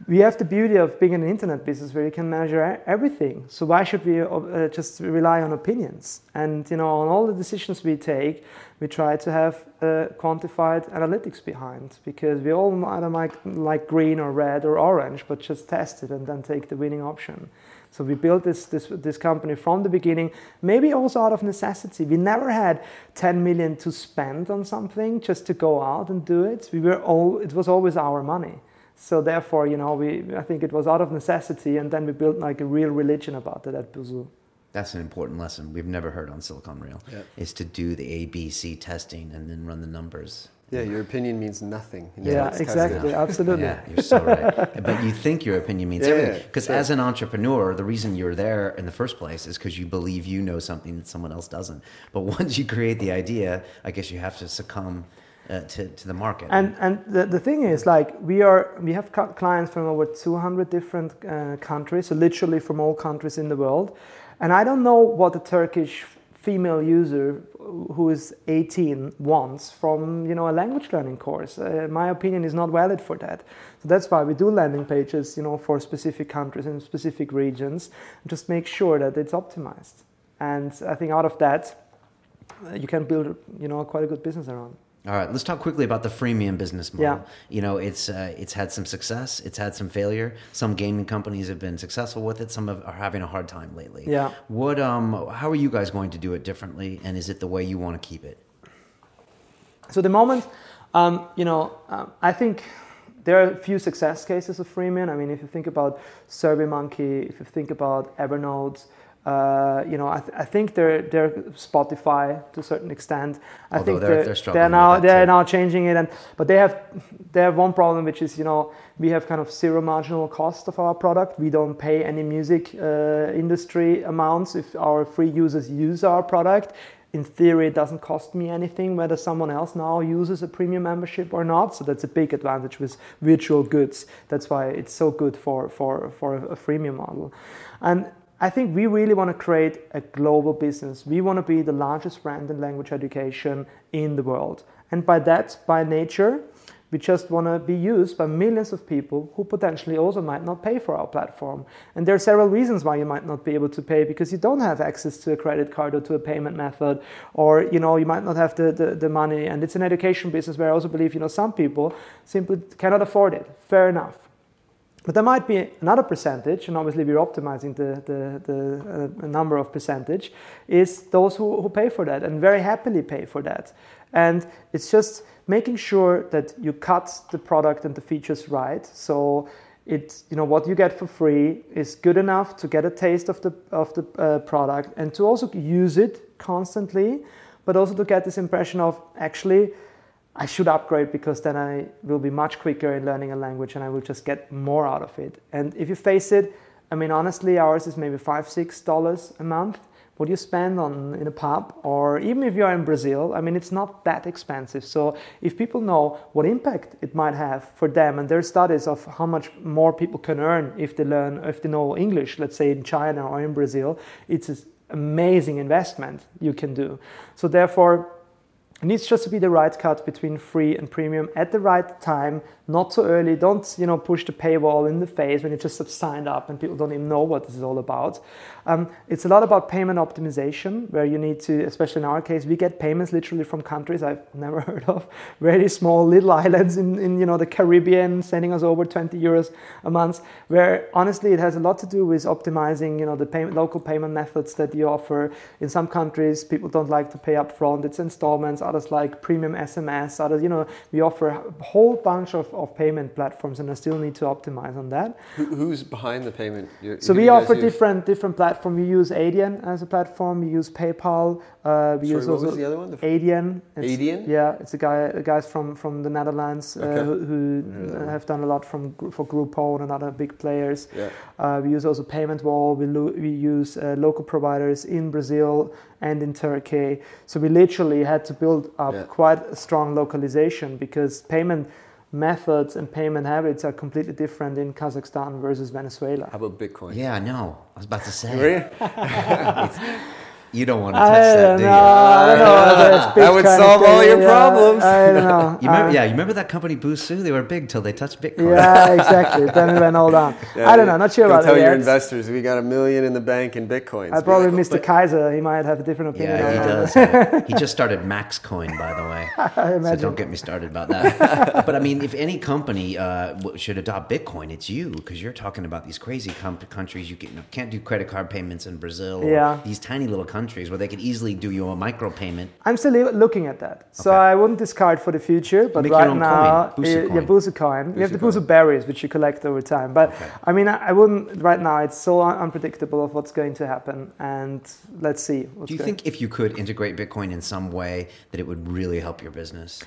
S3: we have the beauty of being an internet business where you can measure everything. So why should we uh, just rely on opinions? And you know, on all the decisions we take, we try to have uh, quantified analytics behind because we all either like, like green or red or orange, but just test it and then take the winning option. So we built this, this, this company from the beginning, maybe also out of necessity. We never had 10 million to spend on something just to go out and do it. We were all, it was always our money. So therefore, you know, we I think it was out of necessity, and then we built like a real religion about it at Busuu.
S1: That's an important lesson we've never heard on Silicon Reel. Yep. Is to do the ABC testing and then run the numbers.
S2: Yeah, your opinion means nothing.
S3: Yeah, exactly, absolutely.
S1: Yeah, you're so right. but you think your opinion means yeah, everything. Because sure. as an entrepreneur, the reason you're there in the first place is because you believe you know something that someone else doesn't. But once you create the idea, I guess you have to succumb uh, to, to the market.
S3: And and the, the thing is like we are we have clients from over 200 different uh, countries, so literally from all countries in the world. And I don't know what a Turkish female user who is 18 wants from you know a language learning course. Uh, my opinion is not valid for that. So that's why we do landing pages, you know, for specific countries and specific regions, just make sure that it's optimized. And I think out of that, you can build, you know, quite a good business around.
S1: All right, let's talk quickly about the freemium business model. Yeah. You know, it's uh, it's had some success, it's had some failure. Some gaming companies have been successful with it. Some have, are having a hard time lately.
S3: Yeah.
S1: What um how are you guys going to do it differently and is it the way you want to keep it?
S3: So the moment um, you know, um, I think there are a few success cases of freemium. I mean, if you think about SurveyMonkey, if you think about Evernote, uh, you know, I, th- I, think they're they're Spotify to a certain extent. I
S1: Although
S3: think
S1: they're,
S3: they're,
S1: they're,
S3: they're now they're
S1: too.
S3: now changing it, and but they have they have one problem, which is you know we have kind of zero marginal cost of our product. We don't pay any music uh, industry amounts if our free users use our product. In theory, it doesn't cost me anything whether someone else now uses a premium membership or not. So that's a big advantage with virtual goods. That's why it's so good for for for a freemium model, and I think we really want to create a global business. We want to be the largest brand in language education in the world. And by that, by nature, we just want to be used by millions of people who potentially also might not pay for our platform. And there are several reasons why you might not be able to pay because you don't have access to a credit card or to a payment method, or you know, you might not have the, the, the money. And it's an education business where I also believe, you know, some people simply cannot afford it. Fair enough. But there might be another percentage, and obviously we're optimizing the, the, the uh, number of percentage, is those who, who pay for that and very happily pay for that. And it's just making sure that you cut the product and the features right. So it's you know what you get for free is good enough to get a taste of the of the uh, product and to also use it constantly, but also to get this impression of actually I should upgrade because then I will be much quicker in learning a language and I will just get more out of it. And if you face it, I mean, honestly, ours is maybe five, six dollars a month. What you spend on in a pub, or even if you're in Brazil, I mean, it's not that expensive. So if people know what impact it might have for them, and there are studies of how much more people can earn if they learn, if they know English, let's say in China or in Brazil, it's an amazing investment you can do. So therefore it needs just to be the right cut between free and premium at the right time, not too early. Don't you know push the paywall in the face when you just have signed up and people don't even know what this is all about. Um, it's a lot about payment optimization, where you need to, especially in our case, we get payments literally from countries I've never heard of, very small little islands in, in you know the Caribbean, sending us over 20 euros a month. Where honestly, it has a lot to do with optimizing you know the payment, local payment methods that you offer. In some countries, people don't like to pay up front; it's installments. Others like premium SMS. Others, you know, we offer a whole bunch of, of payment platforms, and I still need to optimize on that.
S2: Who, who's behind the payment?
S3: You're, so we offer different different platforms platform. We use Adyen as a platform. We use PayPal.
S2: Uh, we Sorry, use what was the other one? The
S3: Adyen.
S2: It's, Adyen.
S3: Yeah, it's a guy, guys from from the Netherlands uh, okay. who, who yeah. have done a lot from for Groupon and other big players. Yeah. Uh, we use also Paymentwall. We lo- we use uh, local providers in Brazil and in Turkey. So we literally had to build up yeah. quite a strong localization because payment methods and payment habits are completely different in Kazakhstan versus Venezuela.
S2: How about Bitcoin?
S1: Yeah, no, I was about to say.
S2: Really?
S1: You don't want to touch that, do you?
S3: I don't know.
S2: that would solve all your problems.
S3: I don't know.
S1: you remember, uh, yeah, you remember that company Busuu? They were big till they touched Bitcoin.
S3: Yeah, exactly. then we went all down. Yeah, I don't know. Not sure about
S2: tell
S3: that.
S2: Tell your investors we got a million in the bank in Bitcoin.
S3: I probably like, Mr. Keiser. He might have a different opinion.
S1: Yeah, he does. He just started Maxcoin, by the way. I imagine. so don't get me started about that. but I mean, if any company uh, should adopt Bitcoin, it's you because you're talking about these crazy com- countries you can, not do credit card payments in Brazil.
S3: yeah.
S1: These tiny little countries where they could easily do you a micropayment.
S3: I'm still looking at that. So I wouldn't discard for the future, but
S1: Make
S3: right now,
S1: coin.
S3: Uh, yeah, Busuu coin. You have the Busuu berries, which you collect over time. But okay. I mean, I, wouldn't right now. It's so un- unpredictable of what's going to happen, and let's see.
S1: do you think if you could integrate Bitcoin in some way, that it would really help your business?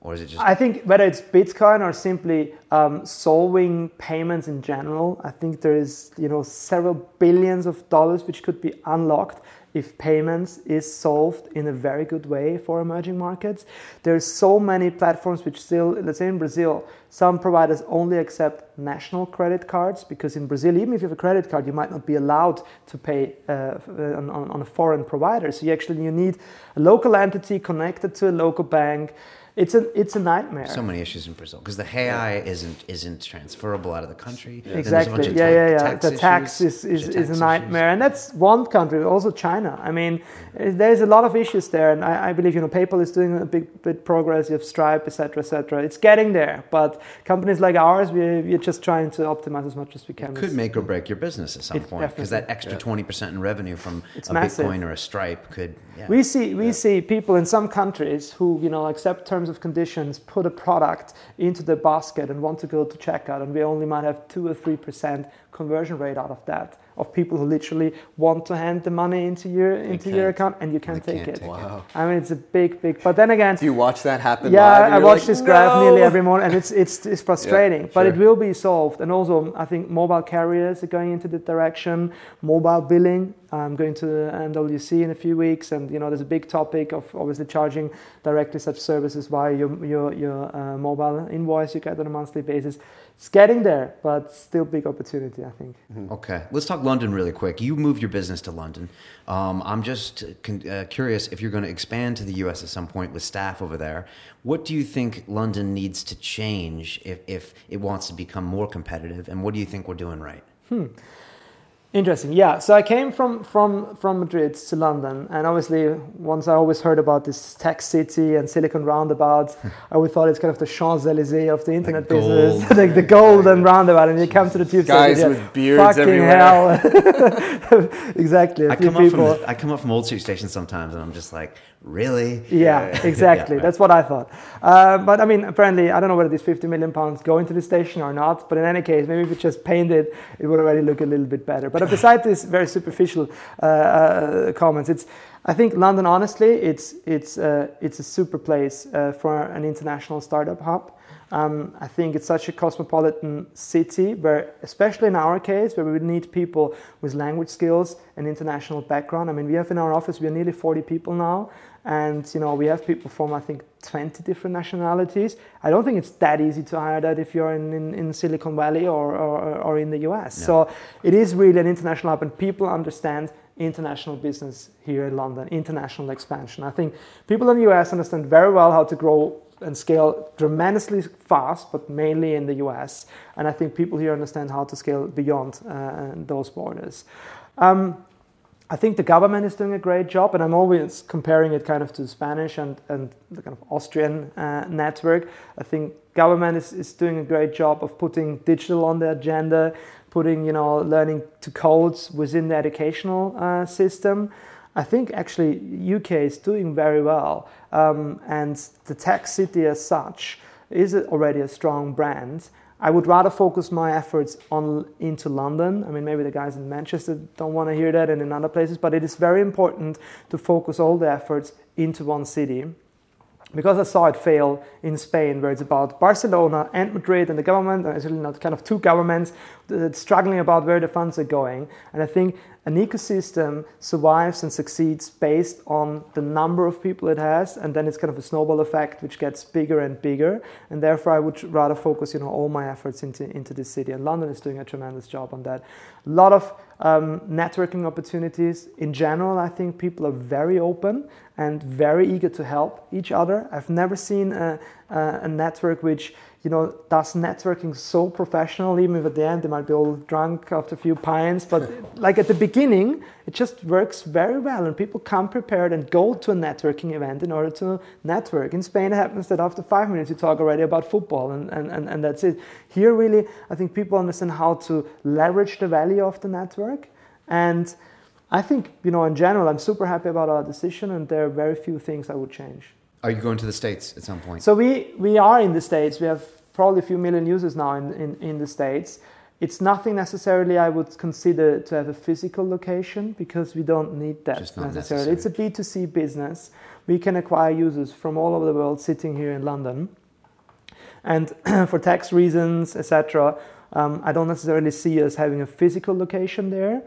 S1: Or is it just?
S3: I think whether it's Bitcoin or simply um, solving payments in general, I think there is you know several billions of dollars which could be unlocked if payments is solved in a very good way for emerging markets. There's so many platforms which still, let's say in Brazil, some providers only accept national credit cards because in Brazil, even if you have a credit card, you might not be allowed to pay uh, on, on, a foreign provider. So you actually you need a local entity connected to a local bank it's a it's a nightmare.
S1: So many issues in Brazil because the real yeah. isn't isn't transferable out of the country.
S3: Yeah. Exactly. Yeah, ta- yeah, yeah. Tax the tax is is, is a nightmare, issues. and that's one country. Also China. I mean, there's a lot of issues there, and I, I, believe you know PayPal is doing a big bit progress. You have Stripe, etc., etc. It's getting there, but companies like ours, we we're just trying to optimize as much as we can.
S1: It could make or break your business at some
S3: It
S1: point because that extra
S2: Yeah.
S1: twenty percent in revenue from
S3: It's
S1: a
S3: massive.
S1: Bitcoin or a Stripe could. Yeah.
S3: We see we see people in some countries who you know accept terms of conditions, put a product into the basket and want to go to checkout, and we only might have two or three percent conversion rate out of that of people who literally want to hand the money into your into your account and you can't take
S1: can't
S3: it.
S1: take it.
S2: Wow.
S3: I mean, it's a big, big. But then again,
S2: Do you watch that happen?
S3: yeah,
S2: live
S3: I watch
S2: like,
S3: this graph
S2: "No!"
S3: nearly every morning, and it's it's, it's frustrating. but it will be solved. And also, I think mobile carriers are going into the direction. Mobile billing. I'm going to MWC in a few weeks, and you know, there's a big topic of obviously charging directly such services via your your your uh, mobile invoice you get on a monthly basis. It's getting there, but still big opportunity, I think.
S1: Okay, let's talk London really quick. You moved your business to London. Um, I'm just con- uh, curious if you're going to expand to the U.S. at some point with staff over there. What do you think London needs to change if, if it wants to become more competitive? And what do you think we're doing right?
S3: Interesting. Yeah. So I came from from from Madrid to London, and obviously, once I always heard about this tech city and Silicon Roundabout, I always thought it's kind of the Champs Elysees of the internet business, like the golden roundabout. And you come to the tube
S2: Guys
S3: station,
S2: with beards
S3: fucking
S2: everywhere.
S3: hell. exactly. A
S1: I
S3: few
S1: come, up
S3: people.
S1: from, I come up from Old Street Station sometimes, and I'm just like, really?
S3: Yeah,
S2: Yeah,
S3: exactly.
S1: right.
S3: That's what I thought. Uh, but I mean, apparently, I don't know whether these 50 million pounds go into the station or not. But in any case, maybe if it just painted, it it would already look a little bit better. But besides these very superficial uh, uh, comments, it's I think London, honestly, it's it's uh, it's a super place uh, for an international startup hub. Um, I think it's such a cosmopolitan city where, especially in our case, where we would need people with language skills and international background. I mean, we have in our office, we are nearly 40 people now. And, you know, we have people from, I think, 20 different nationalities. I don't think it's that easy to hire that if you're in, in, in Silicon Valley or, or, or in the US. So it is really an international hub and people understand international business here in London, international expansion. I think people in the US understand very well how to grow and scale tremendously fast, but mainly in the US. And I think people here understand how to scale beyond uh, those borders. Um, I think the government is doing a great job, and I'm always comparing it kind of to the Spanish and, and the kind of Austrian uh, network. I think government is, is doing a great job of putting digital on the agenda, putting you know learning to codes within the educational uh, system. I think actually UK is doing very well, um, and the tech city as such is already a strong brand. I would rather focus my efforts on into London. I mean, maybe the guys in Manchester don't want to hear that, and in other places. But it is very important to focus all the efforts into one city because I saw it fail in Spain, where it's about Barcelona and Madrid and the government, and really not kind of two governments struggling about where the funds are going. And I think an ecosystem survives and succeeds based on the number of people it has, and then it's kind of a snowball effect which gets bigger and bigger. And therefore, I would rather focus, you know, all my efforts into into this city. And London is doing a tremendous job on that. A lot of um, networking opportunities in general. I think people are very open and very eager to help each other. I've never seen a, a, a network which you know does networking so professional. Even if at the end they might be all drunk after a few pints, but like at the beginning, it just works very well, and people come prepared and go to a networking event in order to network. In Spain, it happens that after five minutes you talk already about football, and, and, and, and that's it. Here, really, I think people understand how to leverage the value of the network and I think, you know, in general, I'm super happy about our decision, and there are very few things I would change.
S1: Are you going to the States at some point?
S3: So we, we are in the States. We have probably a few million users now in, in, in the States. It's nothing necessarily I would consider to have a physical location because we don't need that
S1: Just not
S3: necessarily. It's a B2C business. We can acquire users from all over the world sitting here in London. And for tax reasons, etc., um, I don't necessarily see us having a physical location there.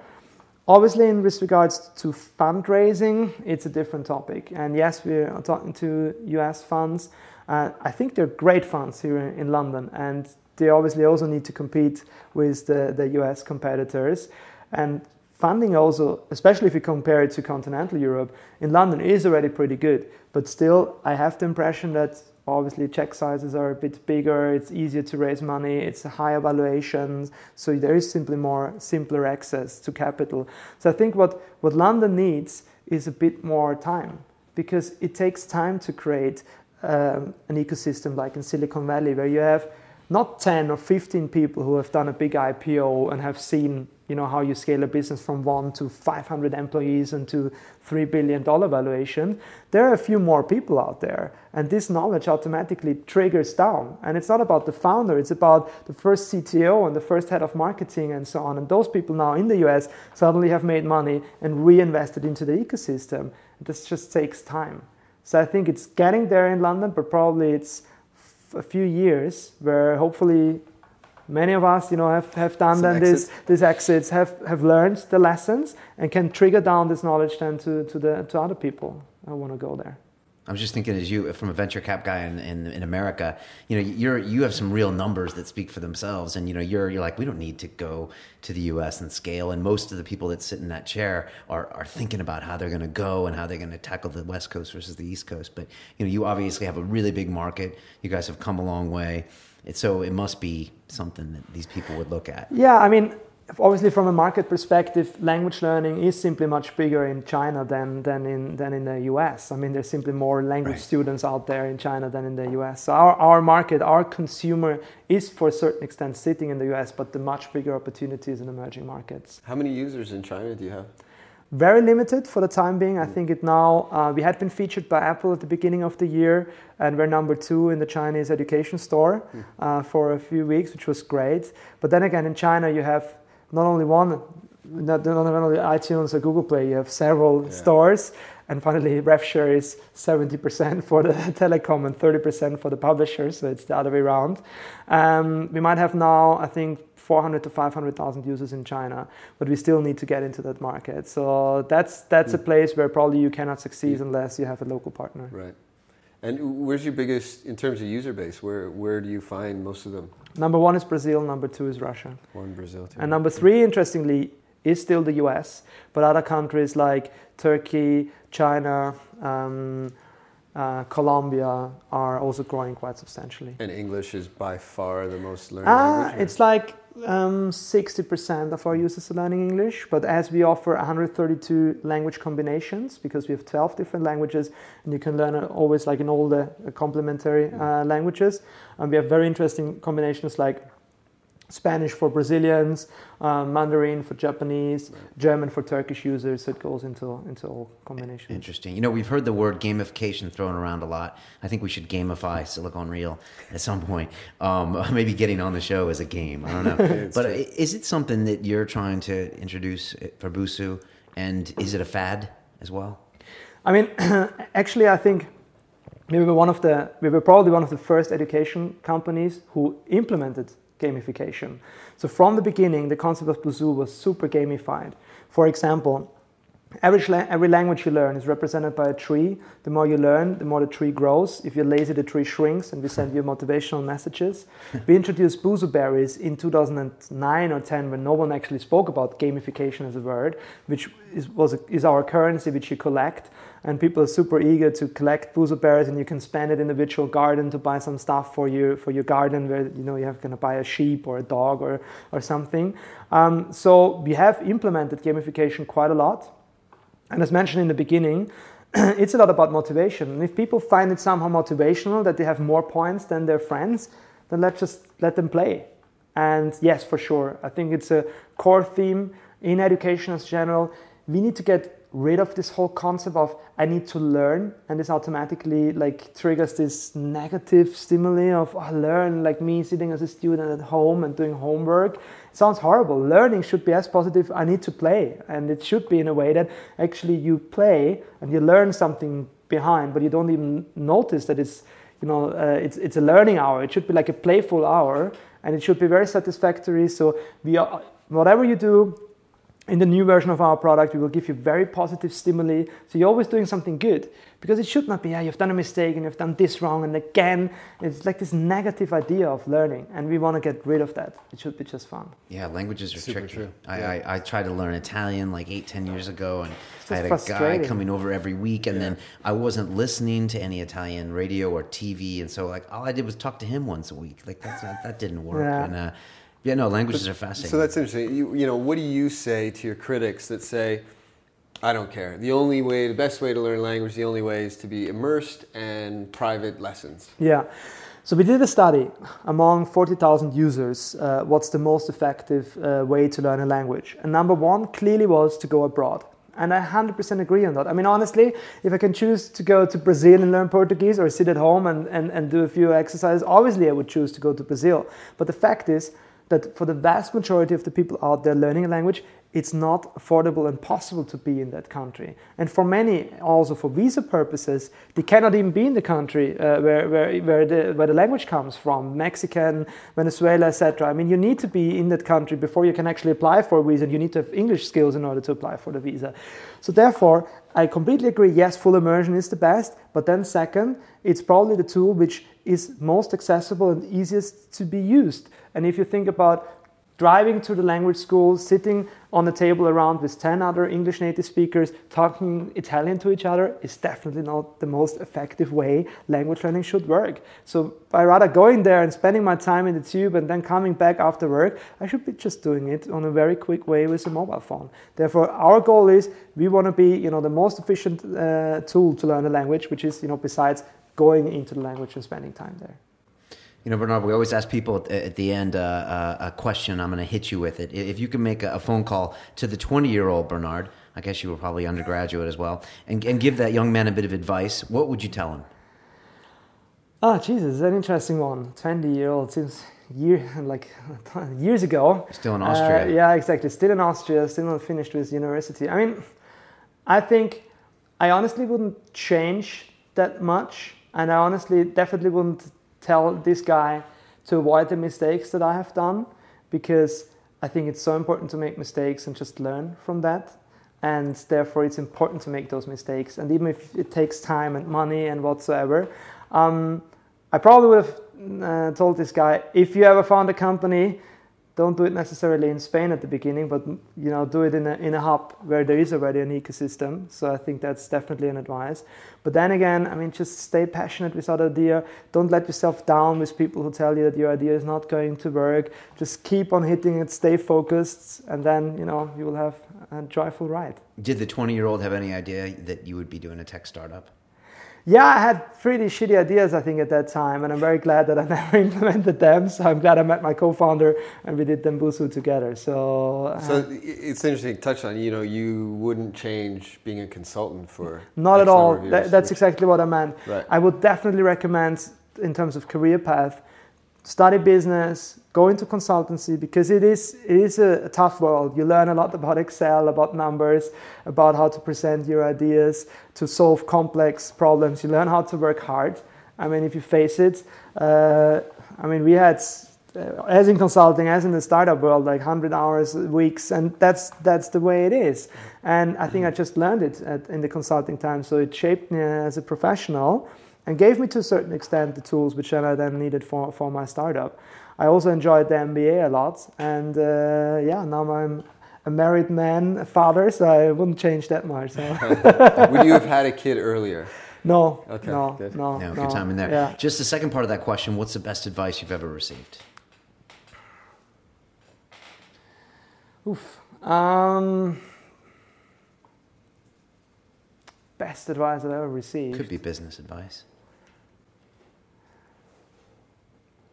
S3: Obviously, in regards to fundraising, it's a different topic. And yes, we're talking to US funds. Uh, I think they're great funds here in, in London, and they obviously also need to compete with the, the US competitors. And funding also, especially if you compare it to continental Europe, in London is already pretty good. But still, I have the impression that obviously check sizes are a bit bigger it's easier to raise money it's higher valuations so there is simply more simpler access to capital. So i think what, what london needs is a bit more time because it takes time to create um, an ecosystem like in silicon valley where you have not 10 or 15 people who have done a big IPO and have seen you know how you scale a business from one to 500 employees and to three billion dollar valuation. There are a few more people out there and this knowledge automatically triggers down. And it's not about the founder it's about the first cto and the first head of marketing and so on. And those people now in the us suddenly have made money and reinvested into the ecosystem. This just takes time. So i think it's getting there in london but probably it's a few years where hopefully many of us, you know, have, have done then these, these exits, have, have learned the lessons and can trigger down this knowledge then to, to, the, to other people who want to go there.
S1: I was just thinking, as you, from a venture cap guy in, in, in, America, you know, you're you have some real numbers that speak for themselves, and you know, you're you're like, we don't need to go to the U.S. and scale. And most of the people that sit in that chair are are thinking about how they're going to go and how they're going to tackle the West Coast versus the East Coast. But you know, you obviously have a really big market. You guys have come a long way. It, so it must be something that these people would look at.
S3: Yeah, I mean, obviously from a market perspective, language learning is simply much bigger in China than, than, in, than in the US. I mean, there's simply more language right. students out there in China than in the US. So our, our market, our consumer is for a certain extent sitting in the US, but the much bigger opportunities in emerging markets.
S2: How many users in China do you have?
S3: very limited for the time being. I think it now, uh, we had been featured by Apple at the beginning of the year, and we're number two in the Chinese education store hmm. uh, for a few weeks, which was great. But then again, in China, you have not only one, not, not only iTunes or Google Play, you have several yeah. stores. And finally, RevShare is 70% for the telecom and 30% for the publishers, so it's the other way around. Um, we might have now, I think, 400 to 500,000 users in China, but we still need to get into that market. So that's that's mm. a hmm. place where probably you cannot succeed mm. unless you have a local partner.
S2: Right. And where's your biggest in terms of user base? Where where do you find most of them?
S3: Number one is Brazil. Number two is Russia.
S2: One Brazil. Two.
S3: And number three, interestingly, is still the U.S. But other countries like Turkey, China. Um, uh, Colombia are also growing quite substantially.
S2: And English is by far the most learned
S3: uh,
S2: language?
S3: It's like um, 60% of our users are learning English, but as we offer 132 language combinations, because we have 12 different languages, and you can learn always like in all the complementary uh, languages, and we have very interesting combinations like Spanish for Brazilians, uh, Mandarin for Japanese, right. German for Turkish users. So it goes into into all combinations.
S1: Interesting. You know, we've heard the word gamification thrown around a lot. I think we should gamify Silicon Reel at some point. Um, maybe getting on the show as a game. I don't know. but true. is it something that you're trying to introduce for Busuu? And is it a fad as well?
S3: I mean, actually, I think we were one of the we were probably one of the first education companies who implemented gamification. So from the beginning, the concept of Busuu was super gamified. For example, Every, every language you learn is represented by a tree. The more you learn, the more the tree grows. If you're lazy, the tree shrinks, and we send you motivational messages. we introduced Busuu berries in 2009 or 10 when no one actually spoke about gamification as a word, which is, was a, is our currency which you collect. And people are super eager to collect Busuu berries, and you can spend it in the virtual garden to buy some stuff for you for your garden, where you know you have going to buy a sheep or a dog or or something. Um, so we have implemented gamification quite a lot and as mentioned in the beginning, it's a lot about motivation. And if people find it somehow motivational that they have more points than their friends, then let's just let them play. And yes, for sure, I think it's a core theme in education as general. We need to get rid of this whole concept of I need to learn, and this automatically like triggers this negative stimuli of oh, learn, like me sitting as a student at home and doing homework. Sounds horrible. Learning should be as positive. I need to play, and it should be in a way that actually you play and you learn something behind, but you don't even notice that it's you know uh, it's it's a learning hour. It should be like a playful hour, and it should be very satisfactory. So we are, whatever you do, in the new version of our product, we will give you very positive stimuli. So you're always doing something good because it should not be, yeah, you've done a mistake and you've done this wrong and again. It's like this negative idea of learning, and we want to get rid of that. It should be just fun.
S1: Yeah, languages are Super tricky. True. I, yeah. I, I, tried to learn Italian like eight, ten years ago, and I had a guy coming over every week, and yeah. then I wasn't listening to any Italian radio or TV, and so like all I did was talk to him once a week. Like that's not, that didn't work. Yeah. And, uh, yeah, no, languages
S2: but,
S1: are fascinating.
S2: So that's interesting. You, you know, what do you say to your critics that say, I don't care. The only way, the best way to learn language, the only way is to be immersed and private lessons.
S3: Yeah. So we did a study among 40,000 users. Uh, what's the most effective uh, way to learn a language? And number one clearly was to go abroad. And I 100% agree on that. I mean, honestly, if I can choose to go to Brazil and learn Portuguese or sit at home and, and, and do a few exercises, obviously I would choose to go to Brazil. But the fact is that for the vast majority of the people out there learning a language, it's not affordable and possible to be in that country. And for many, also for visa purposes, they cannot even be in the country uh, where, where, where, the, where the language comes from Mexican, Venezuela, etc. I mean, you need to be in that country before you can actually apply for a visa, and you need to have English skills in order to apply for the visa. So, therefore, I completely agree. Yes, full immersion is the best, but then, second, it's probably the tool which is most accessible and easiest to be used. And if you think about driving to the language school, sitting on a table around with 10 other English native speakers talking Italian to each other is definitely not the most effective way language learning should work. So, by rather going there and spending my time in the tube and then coming back after work, I should be just doing it on a very quick way with a mobile phone. Therefore, our goal is we want to be you know, the most efficient uh, tool to learn a language, which is you know, besides going into the language and spending time there.
S1: You know, Bernhard, we always ask people at the end uh, uh, a question. I'm going to hit you with it. If you can make a phone call to the 20 year old Bernhard, I guess you were probably undergraduate as well, and, and give that young man a bit of advice, what would you tell him?
S3: Oh, Jesus, an interesting one. 20 year old seems year like years ago.
S1: Still in Austria.
S3: Uh, yeah, exactly. Still in Austria, still not finished with university. I mean, I think I honestly wouldn't change that much, and I honestly definitely wouldn't tell this guy to avoid the mistakes that I have done because I think it's so important to make mistakes and just learn from that. And therefore, it's important to make those mistakes. And even if it takes time and money and whatsoever, um, I probably would have uh, told this guy if you ever found a company don't do it necessarily in Spain at the beginning, but you know, do it in a, in a hub where there is already an ecosystem. So I think that's definitely an advice. But then again, I mean, just stay passionate with that idea. Don't let yourself down with people who tell you that your idea is not going to work. Just keep on hitting it, stay focused, and then you know you will have a joyful ride.
S1: Did the 20 year old have any idea that you would be doing a tech startup?
S3: Yeah, I had pretty shitty ideas, I think, at that time, and I'm very glad that I never implemented them. So I'm glad I met my co-founder and we did Dembusu together. So,
S2: uh, so it's interesting. To touch on you know you wouldn't change being a consultant for
S3: not at all. That, that's exactly what I meant.
S2: Right.
S3: I would definitely recommend in terms of career path study business, go into consultancy because it is it is a, a, tough world. You learn a lot about Excel, about numbers, about how to present your ideas, to solve complex problems. You learn how to work hard. I mean, if you face it, uh, I mean, we had uh, as in consulting, as in the startup world, like 100 hours weeks, and that's that's the way it is. And I think I just learned it at, in the consulting time, so it shaped me as a professional and gave me to a certain extent the tools which I then needed for, for my startup. I also enjoyed the MBA a lot, and uh, yeah, now I'm a married man, a father, so I wouldn't change that much. So.
S2: Would you have had a kid earlier?
S3: No.
S2: Okay.
S3: No.
S2: Good.
S3: No.
S1: No,
S3: no.
S1: good time in there.
S3: Yeah.
S1: Just the second part of that question: What's the best advice you've ever received?
S3: Oof. Um, best advice I've ever received.
S1: Could be business advice.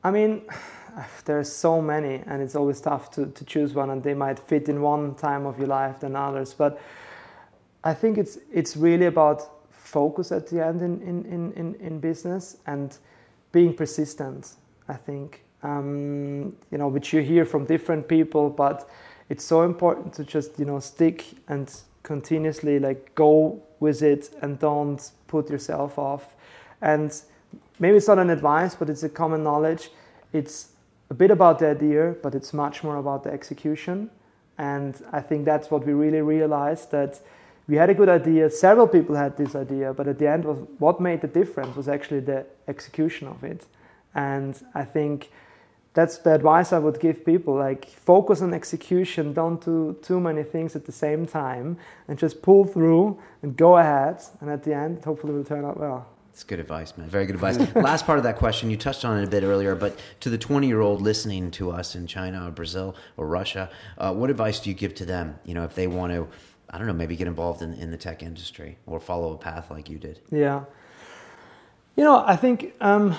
S3: I mean, there's so many, and it's always tough to, to choose one, and they might fit in one time of your life than others. But I think it's it's really about focus at the end in in, in, in business and being persistent. I think um, you know, which you hear from different people, but it's so important to just you know stick and continuously like go with it and don't put yourself off and maybe it's not an advice, but it's a common knowledge. It's a bit about the idea, but it's much more about the execution. And I think that's what we really realized that we had a good idea. Several people had this idea, but at the end, was what made the difference was actually the execution of it. And I think that's the advice I would give people. Like focus on execution. Don't do too many things at the same time, and just pull through and go ahead. And at the end, hopefully, it will turn out well.
S1: It's good advice, man. Very good advice. Last part of that question, you touched on it a bit earlier, but to the 20 year old listening to us in China or Brazil or Russia, uh, what advice do you give to them? You know, if they want to, I don't know, maybe get involved in, in the tech industry or follow a path like you did?
S3: Yeah. You know, I think um,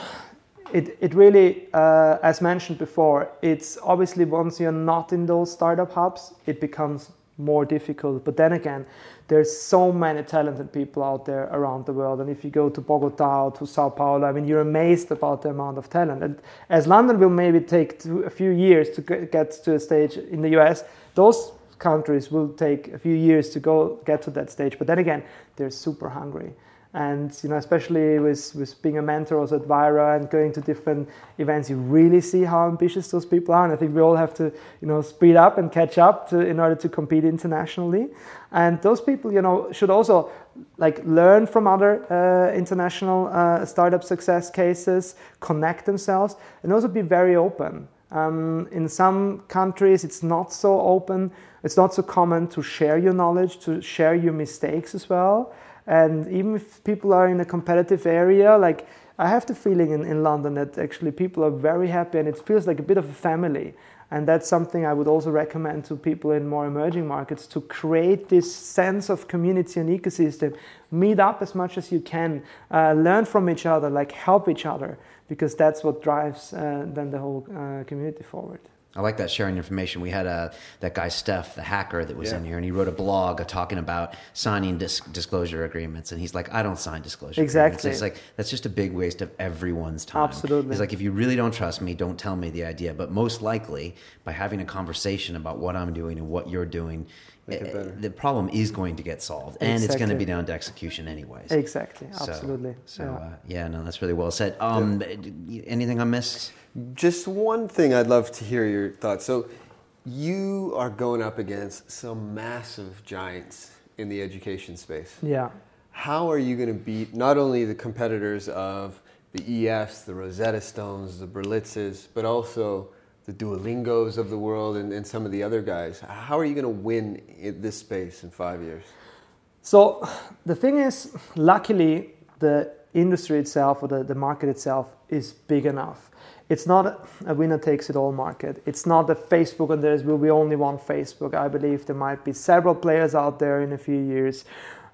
S3: it, it really, uh, as mentioned before, it's obviously once you're not in those startup hubs, it becomes more difficult. But then again, there's so many talented people out there around the world. And if you go to Bogota to Sao Paulo, I mean, you're amazed about the amount of talent. And as London will maybe take a few years to get to a stage in the US, those countries will take a few years to go get to that stage. But then again, they're super hungry and you know especially with, with being a mentor also at Wayra and going to different events you really see how ambitious those people are. And I think we all have to you know speed up and catch up to, in order to compete internationally. And those people you know should also like learn from other uh, international uh, startup success cases connect themselves and also be very open. Um, in some countries it's not so open. It's not so common to share your knowledge to share your mistakes as well and even if people are in a competitive area, like I have the feeling in, in London that actually people are very happy and it feels like a bit of a family. And that's something I would also recommend to people in more emerging markets to create this sense of community and ecosystem. Meet up as much as you can, uh, learn from each other, like help each other, because that's what drives uh, then the whole uh, community forward.
S1: I like that sharing information. We had a uh, that guy Steph, the hacker, that was yeah. in here, and he wrote a blog talking about signing dis- disclosure agreements. And he's like, "I don't sign disclosure
S3: exactly.
S1: agreements." It's like that's just a big waste of everyone's time.
S3: Absolutely.
S1: He's like, if you really don't trust me, don't tell me the idea. But most likely, by having a conversation about what I'm doing and what you're doing, eh, the problem is going to get solved, and exactly. it's going to be down to execution anyways.
S3: Exactly. Absolutely.
S1: So, so yeah. Uh, yeah. no, that's really well said. Um, yeah. Anything I missed?
S2: Just one thing I'd love to hear your thoughts. So, you are going up against some massive giants in the education space.
S3: Yeah.
S2: How are you going to beat not only the competitors of the EFs, the Rosetta Stones, the Berlitzes, but also the Duolingos of the world and, and some of the other guys? How are you going to win in this space in five years?
S3: So, the thing is, luckily, the industry itself or the, the market itself is big enough it's not a winner takes it all market. It's not that Facebook and there will be only one Facebook. I believe there might be several players out there in a few years.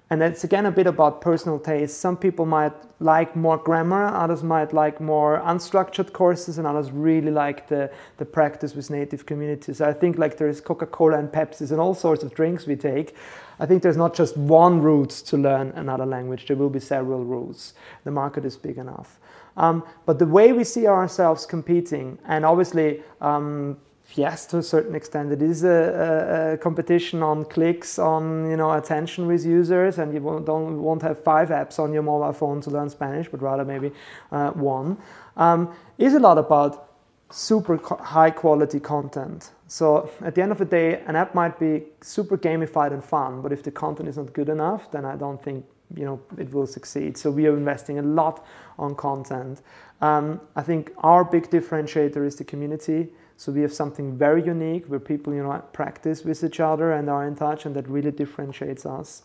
S3: And it's again a bit about personal taste. Some people might like more grammar, others might like more unstructured courses, and others really like the, the practice with native communities. I think like there's Coca-Cola and Pepsi and all sorts of drinks we take. I think there's not just one route to learn another language. There will be several routes. The market is big enough. Um, but the way we see ourselves competing, and obviously, um, yes, to a certain extent, it is a, a, a, competition on clicks, on you know attention with users, and you won't, don't won't have five apps on your mobile phone to learn Spanish, but rather maybe uh, one. Um, is a lot about super high quality content. So at the end of the day, an app might be super gamified and fun, but if the content is not good enough, then I don't think you know it will succeed. So we are investing a lot on content. Um, I think our big differentiator is the community. So we have something very unique where people you know practice with each other and are in touch, and that really differentiates us.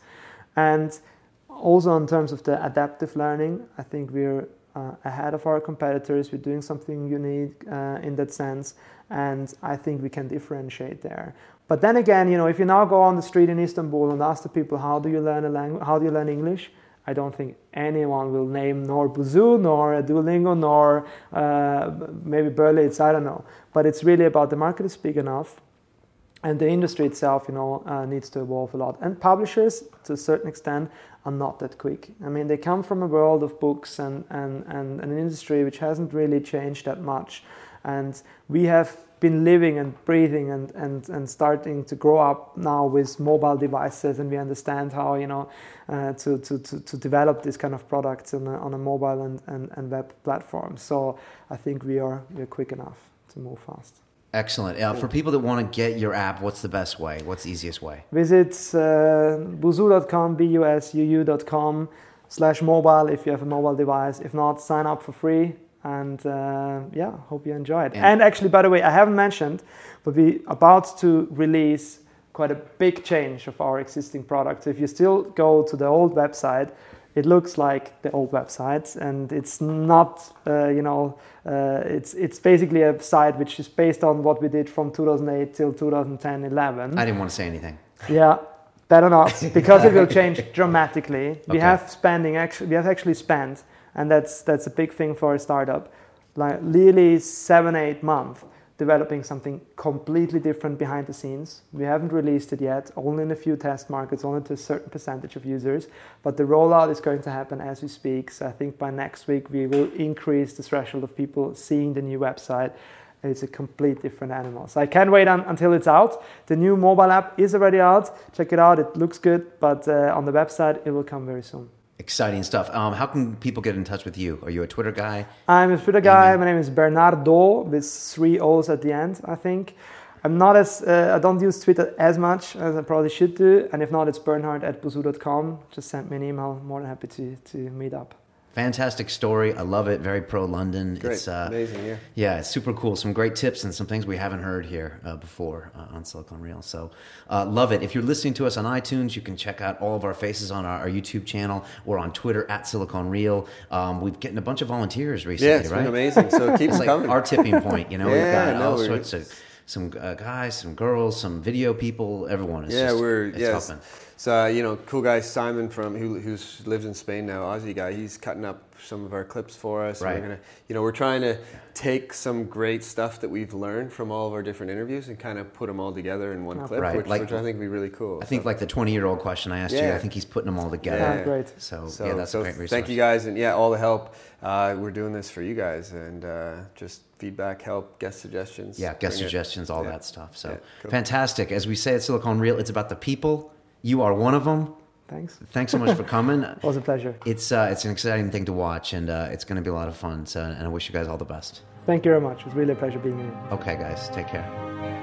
S3: And also in terms of the adaptive learning, I think we're uh, ahead of our competitors. We're doing something unique uh, in that sense, and I think we can differentiate there. But then again, you know, if you now go on the street in Istanbul and ask the people how do you learn a language, how do you learn English, I don't think anyone will name nor Busuu, nor Duolingo, nor uh, maybe Berlitz. I don't know. But it's really about the market is big enough, and the industry itself, you know, uh, needs to evolve a lot. And publishers, to a certain extent, are not that quick. I mean, they come from a world of books and, and, and an industry which hasn't really changed that much. And we have been living and breathing and, and, and starting to grow up now with mobile devices and we understand how you know uh, to, to, to, to, develop these kind of products on a, on a mobile and, and, and web platform so i think we are we're quick enough to move fast
S1: Excellent. Uh, for people that want to get your app, what's the best way? What's the easiest way?
S3: Visit uh, busuu.com, B-U-S-U-U.com slash mobile if you have a mobile device. If not, sign up for free and uh, yeah hope you enjoy it and actually by the way i haven't mentioned but we about to release quite a big change of our existing product. So if you still go to the old website it looks like the old website and it's not uh, you know uh, it's it's basically a site which is based on what we did from 2008 till 2010 11
S1: i didn't want to say anything.
S3: Yeah better not because it will change dramatically. Okay. we have spending actually we have actually spent and that's that's a big thing for a startup. like really seven, eight months developing something completely different behind the scenes. We haven't released it yet, only in a few test markets, only to a certain percentage of users. But the rollout is going to happen as we speak. So I think by next week we will increase the threshold of people seeing the new website. It's a complete different animal. So I can't wait un- until it's out. The new mobile app is already out. Check it out. It looks good, but uh, on the website it will come very soon.
S1: Exciting stuff. Um, how can people get in touch with you? Are you a Twitter guy?
S3: I'm a Twitter guy. My name is Bernardo with three O's at the end, I think. I'm not as, uh, I don't use Twitter as much as I probably should do. And if not, it's bernhard at busuu.com. Just send me an email. I'm more than happy to, to meet up.
S1: Fantastic story. I love it. Very pro London.
S2: Great.
S1: It's uh,
S2: Amazing, yeah.
S1: Yeah, it's super cool. Some great tips and some things we haven't heard here uh, before uh, on Silicon Reel. So, uh, love it. If you're listening to us on iTunes, you can check out all of our faces on our, our YouTube channel or on Twitter at Silicon Reel. Um, we've getting a bunch of volunteers recently,
S2: Yeah, it's
S1: right?
S2: been amazing. So keep
S1: like
S2: coming.
S1: our tipping point. You know, we've
S2: Yeah,
S1: got
S2: no,
S1: all sorts of some uh, guys, some girls, some video people. Everyone is
S2: yeah,
S1: just,
S2: we're
S1: it's
S2: yes.
S1: helping.
S2: So you know, cool guy Simon from who who's lives in Spain now, Aussie guy. He's cutting up some of our clips for us. and
S1: Right.
S2: We're gonna, you know, we're trying to take some great stuff that we've learned from all of our different interviews and kind of put them all together in one
S3: Oh,
S2: clip,
S1: Right,
S2: which,
S1: like-
S2: which I think would be really cool.
S1: I think like the 20 year old question I asked you,
S2: Yeah.
S1: I think he's putting them all together.
S2: Yeah.
S3: Ah, great.
S1: So,
S2: So,
S1: yeah, that's
S2: so
S1: a great resource.
S2: thank you guys, and yeah, all the help. Uh, we're doing this for you guys, and uh, just feedback, help, guest suggestions.
S1: Yeah, guest
S2: Bring it.
S1: suggestions, all
S2: Yeah.
S1: that stuff. So
S2: Yeah, cool.
S1: fantastic. As we say at Silicon Reel, it's about the people. You are one of them.
S3: Thanks.
S1: Thanks so much for coming.
S3: It was a pleasure.
S1: It's uh, it's an exciting thing to watch, and uh, it's going to be a lot of fun. So, and I wish you guys all the best.
S3: Thank you very much. It was really a pleasure being here.
S1: Okay, guys, take care.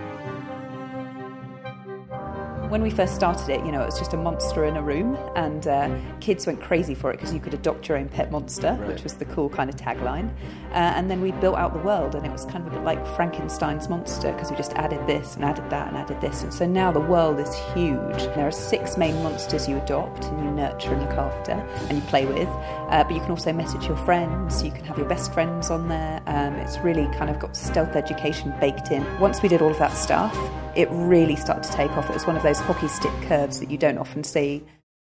S4: When we first started it, you know, it was just a monster in a room, and uh, kids went crazy for it because you could adopt your own pet monster,
S2: Right.
S4: which was the cool kind of tagline. Uh, and then we built out the world, and it was kind of a bit like Frankenstein's monster because we just added this and added that and added this. And so now the world is huge. There are six main monsters you adopt and you nurture and look after and you play with. Uh, but you can also message your friends, you can have your best friends on there. Um, it's really kind of got stealth education baked in. Once we did all of that stuff, it really started to take off. It was one of those hockey stick curves that you don't often see.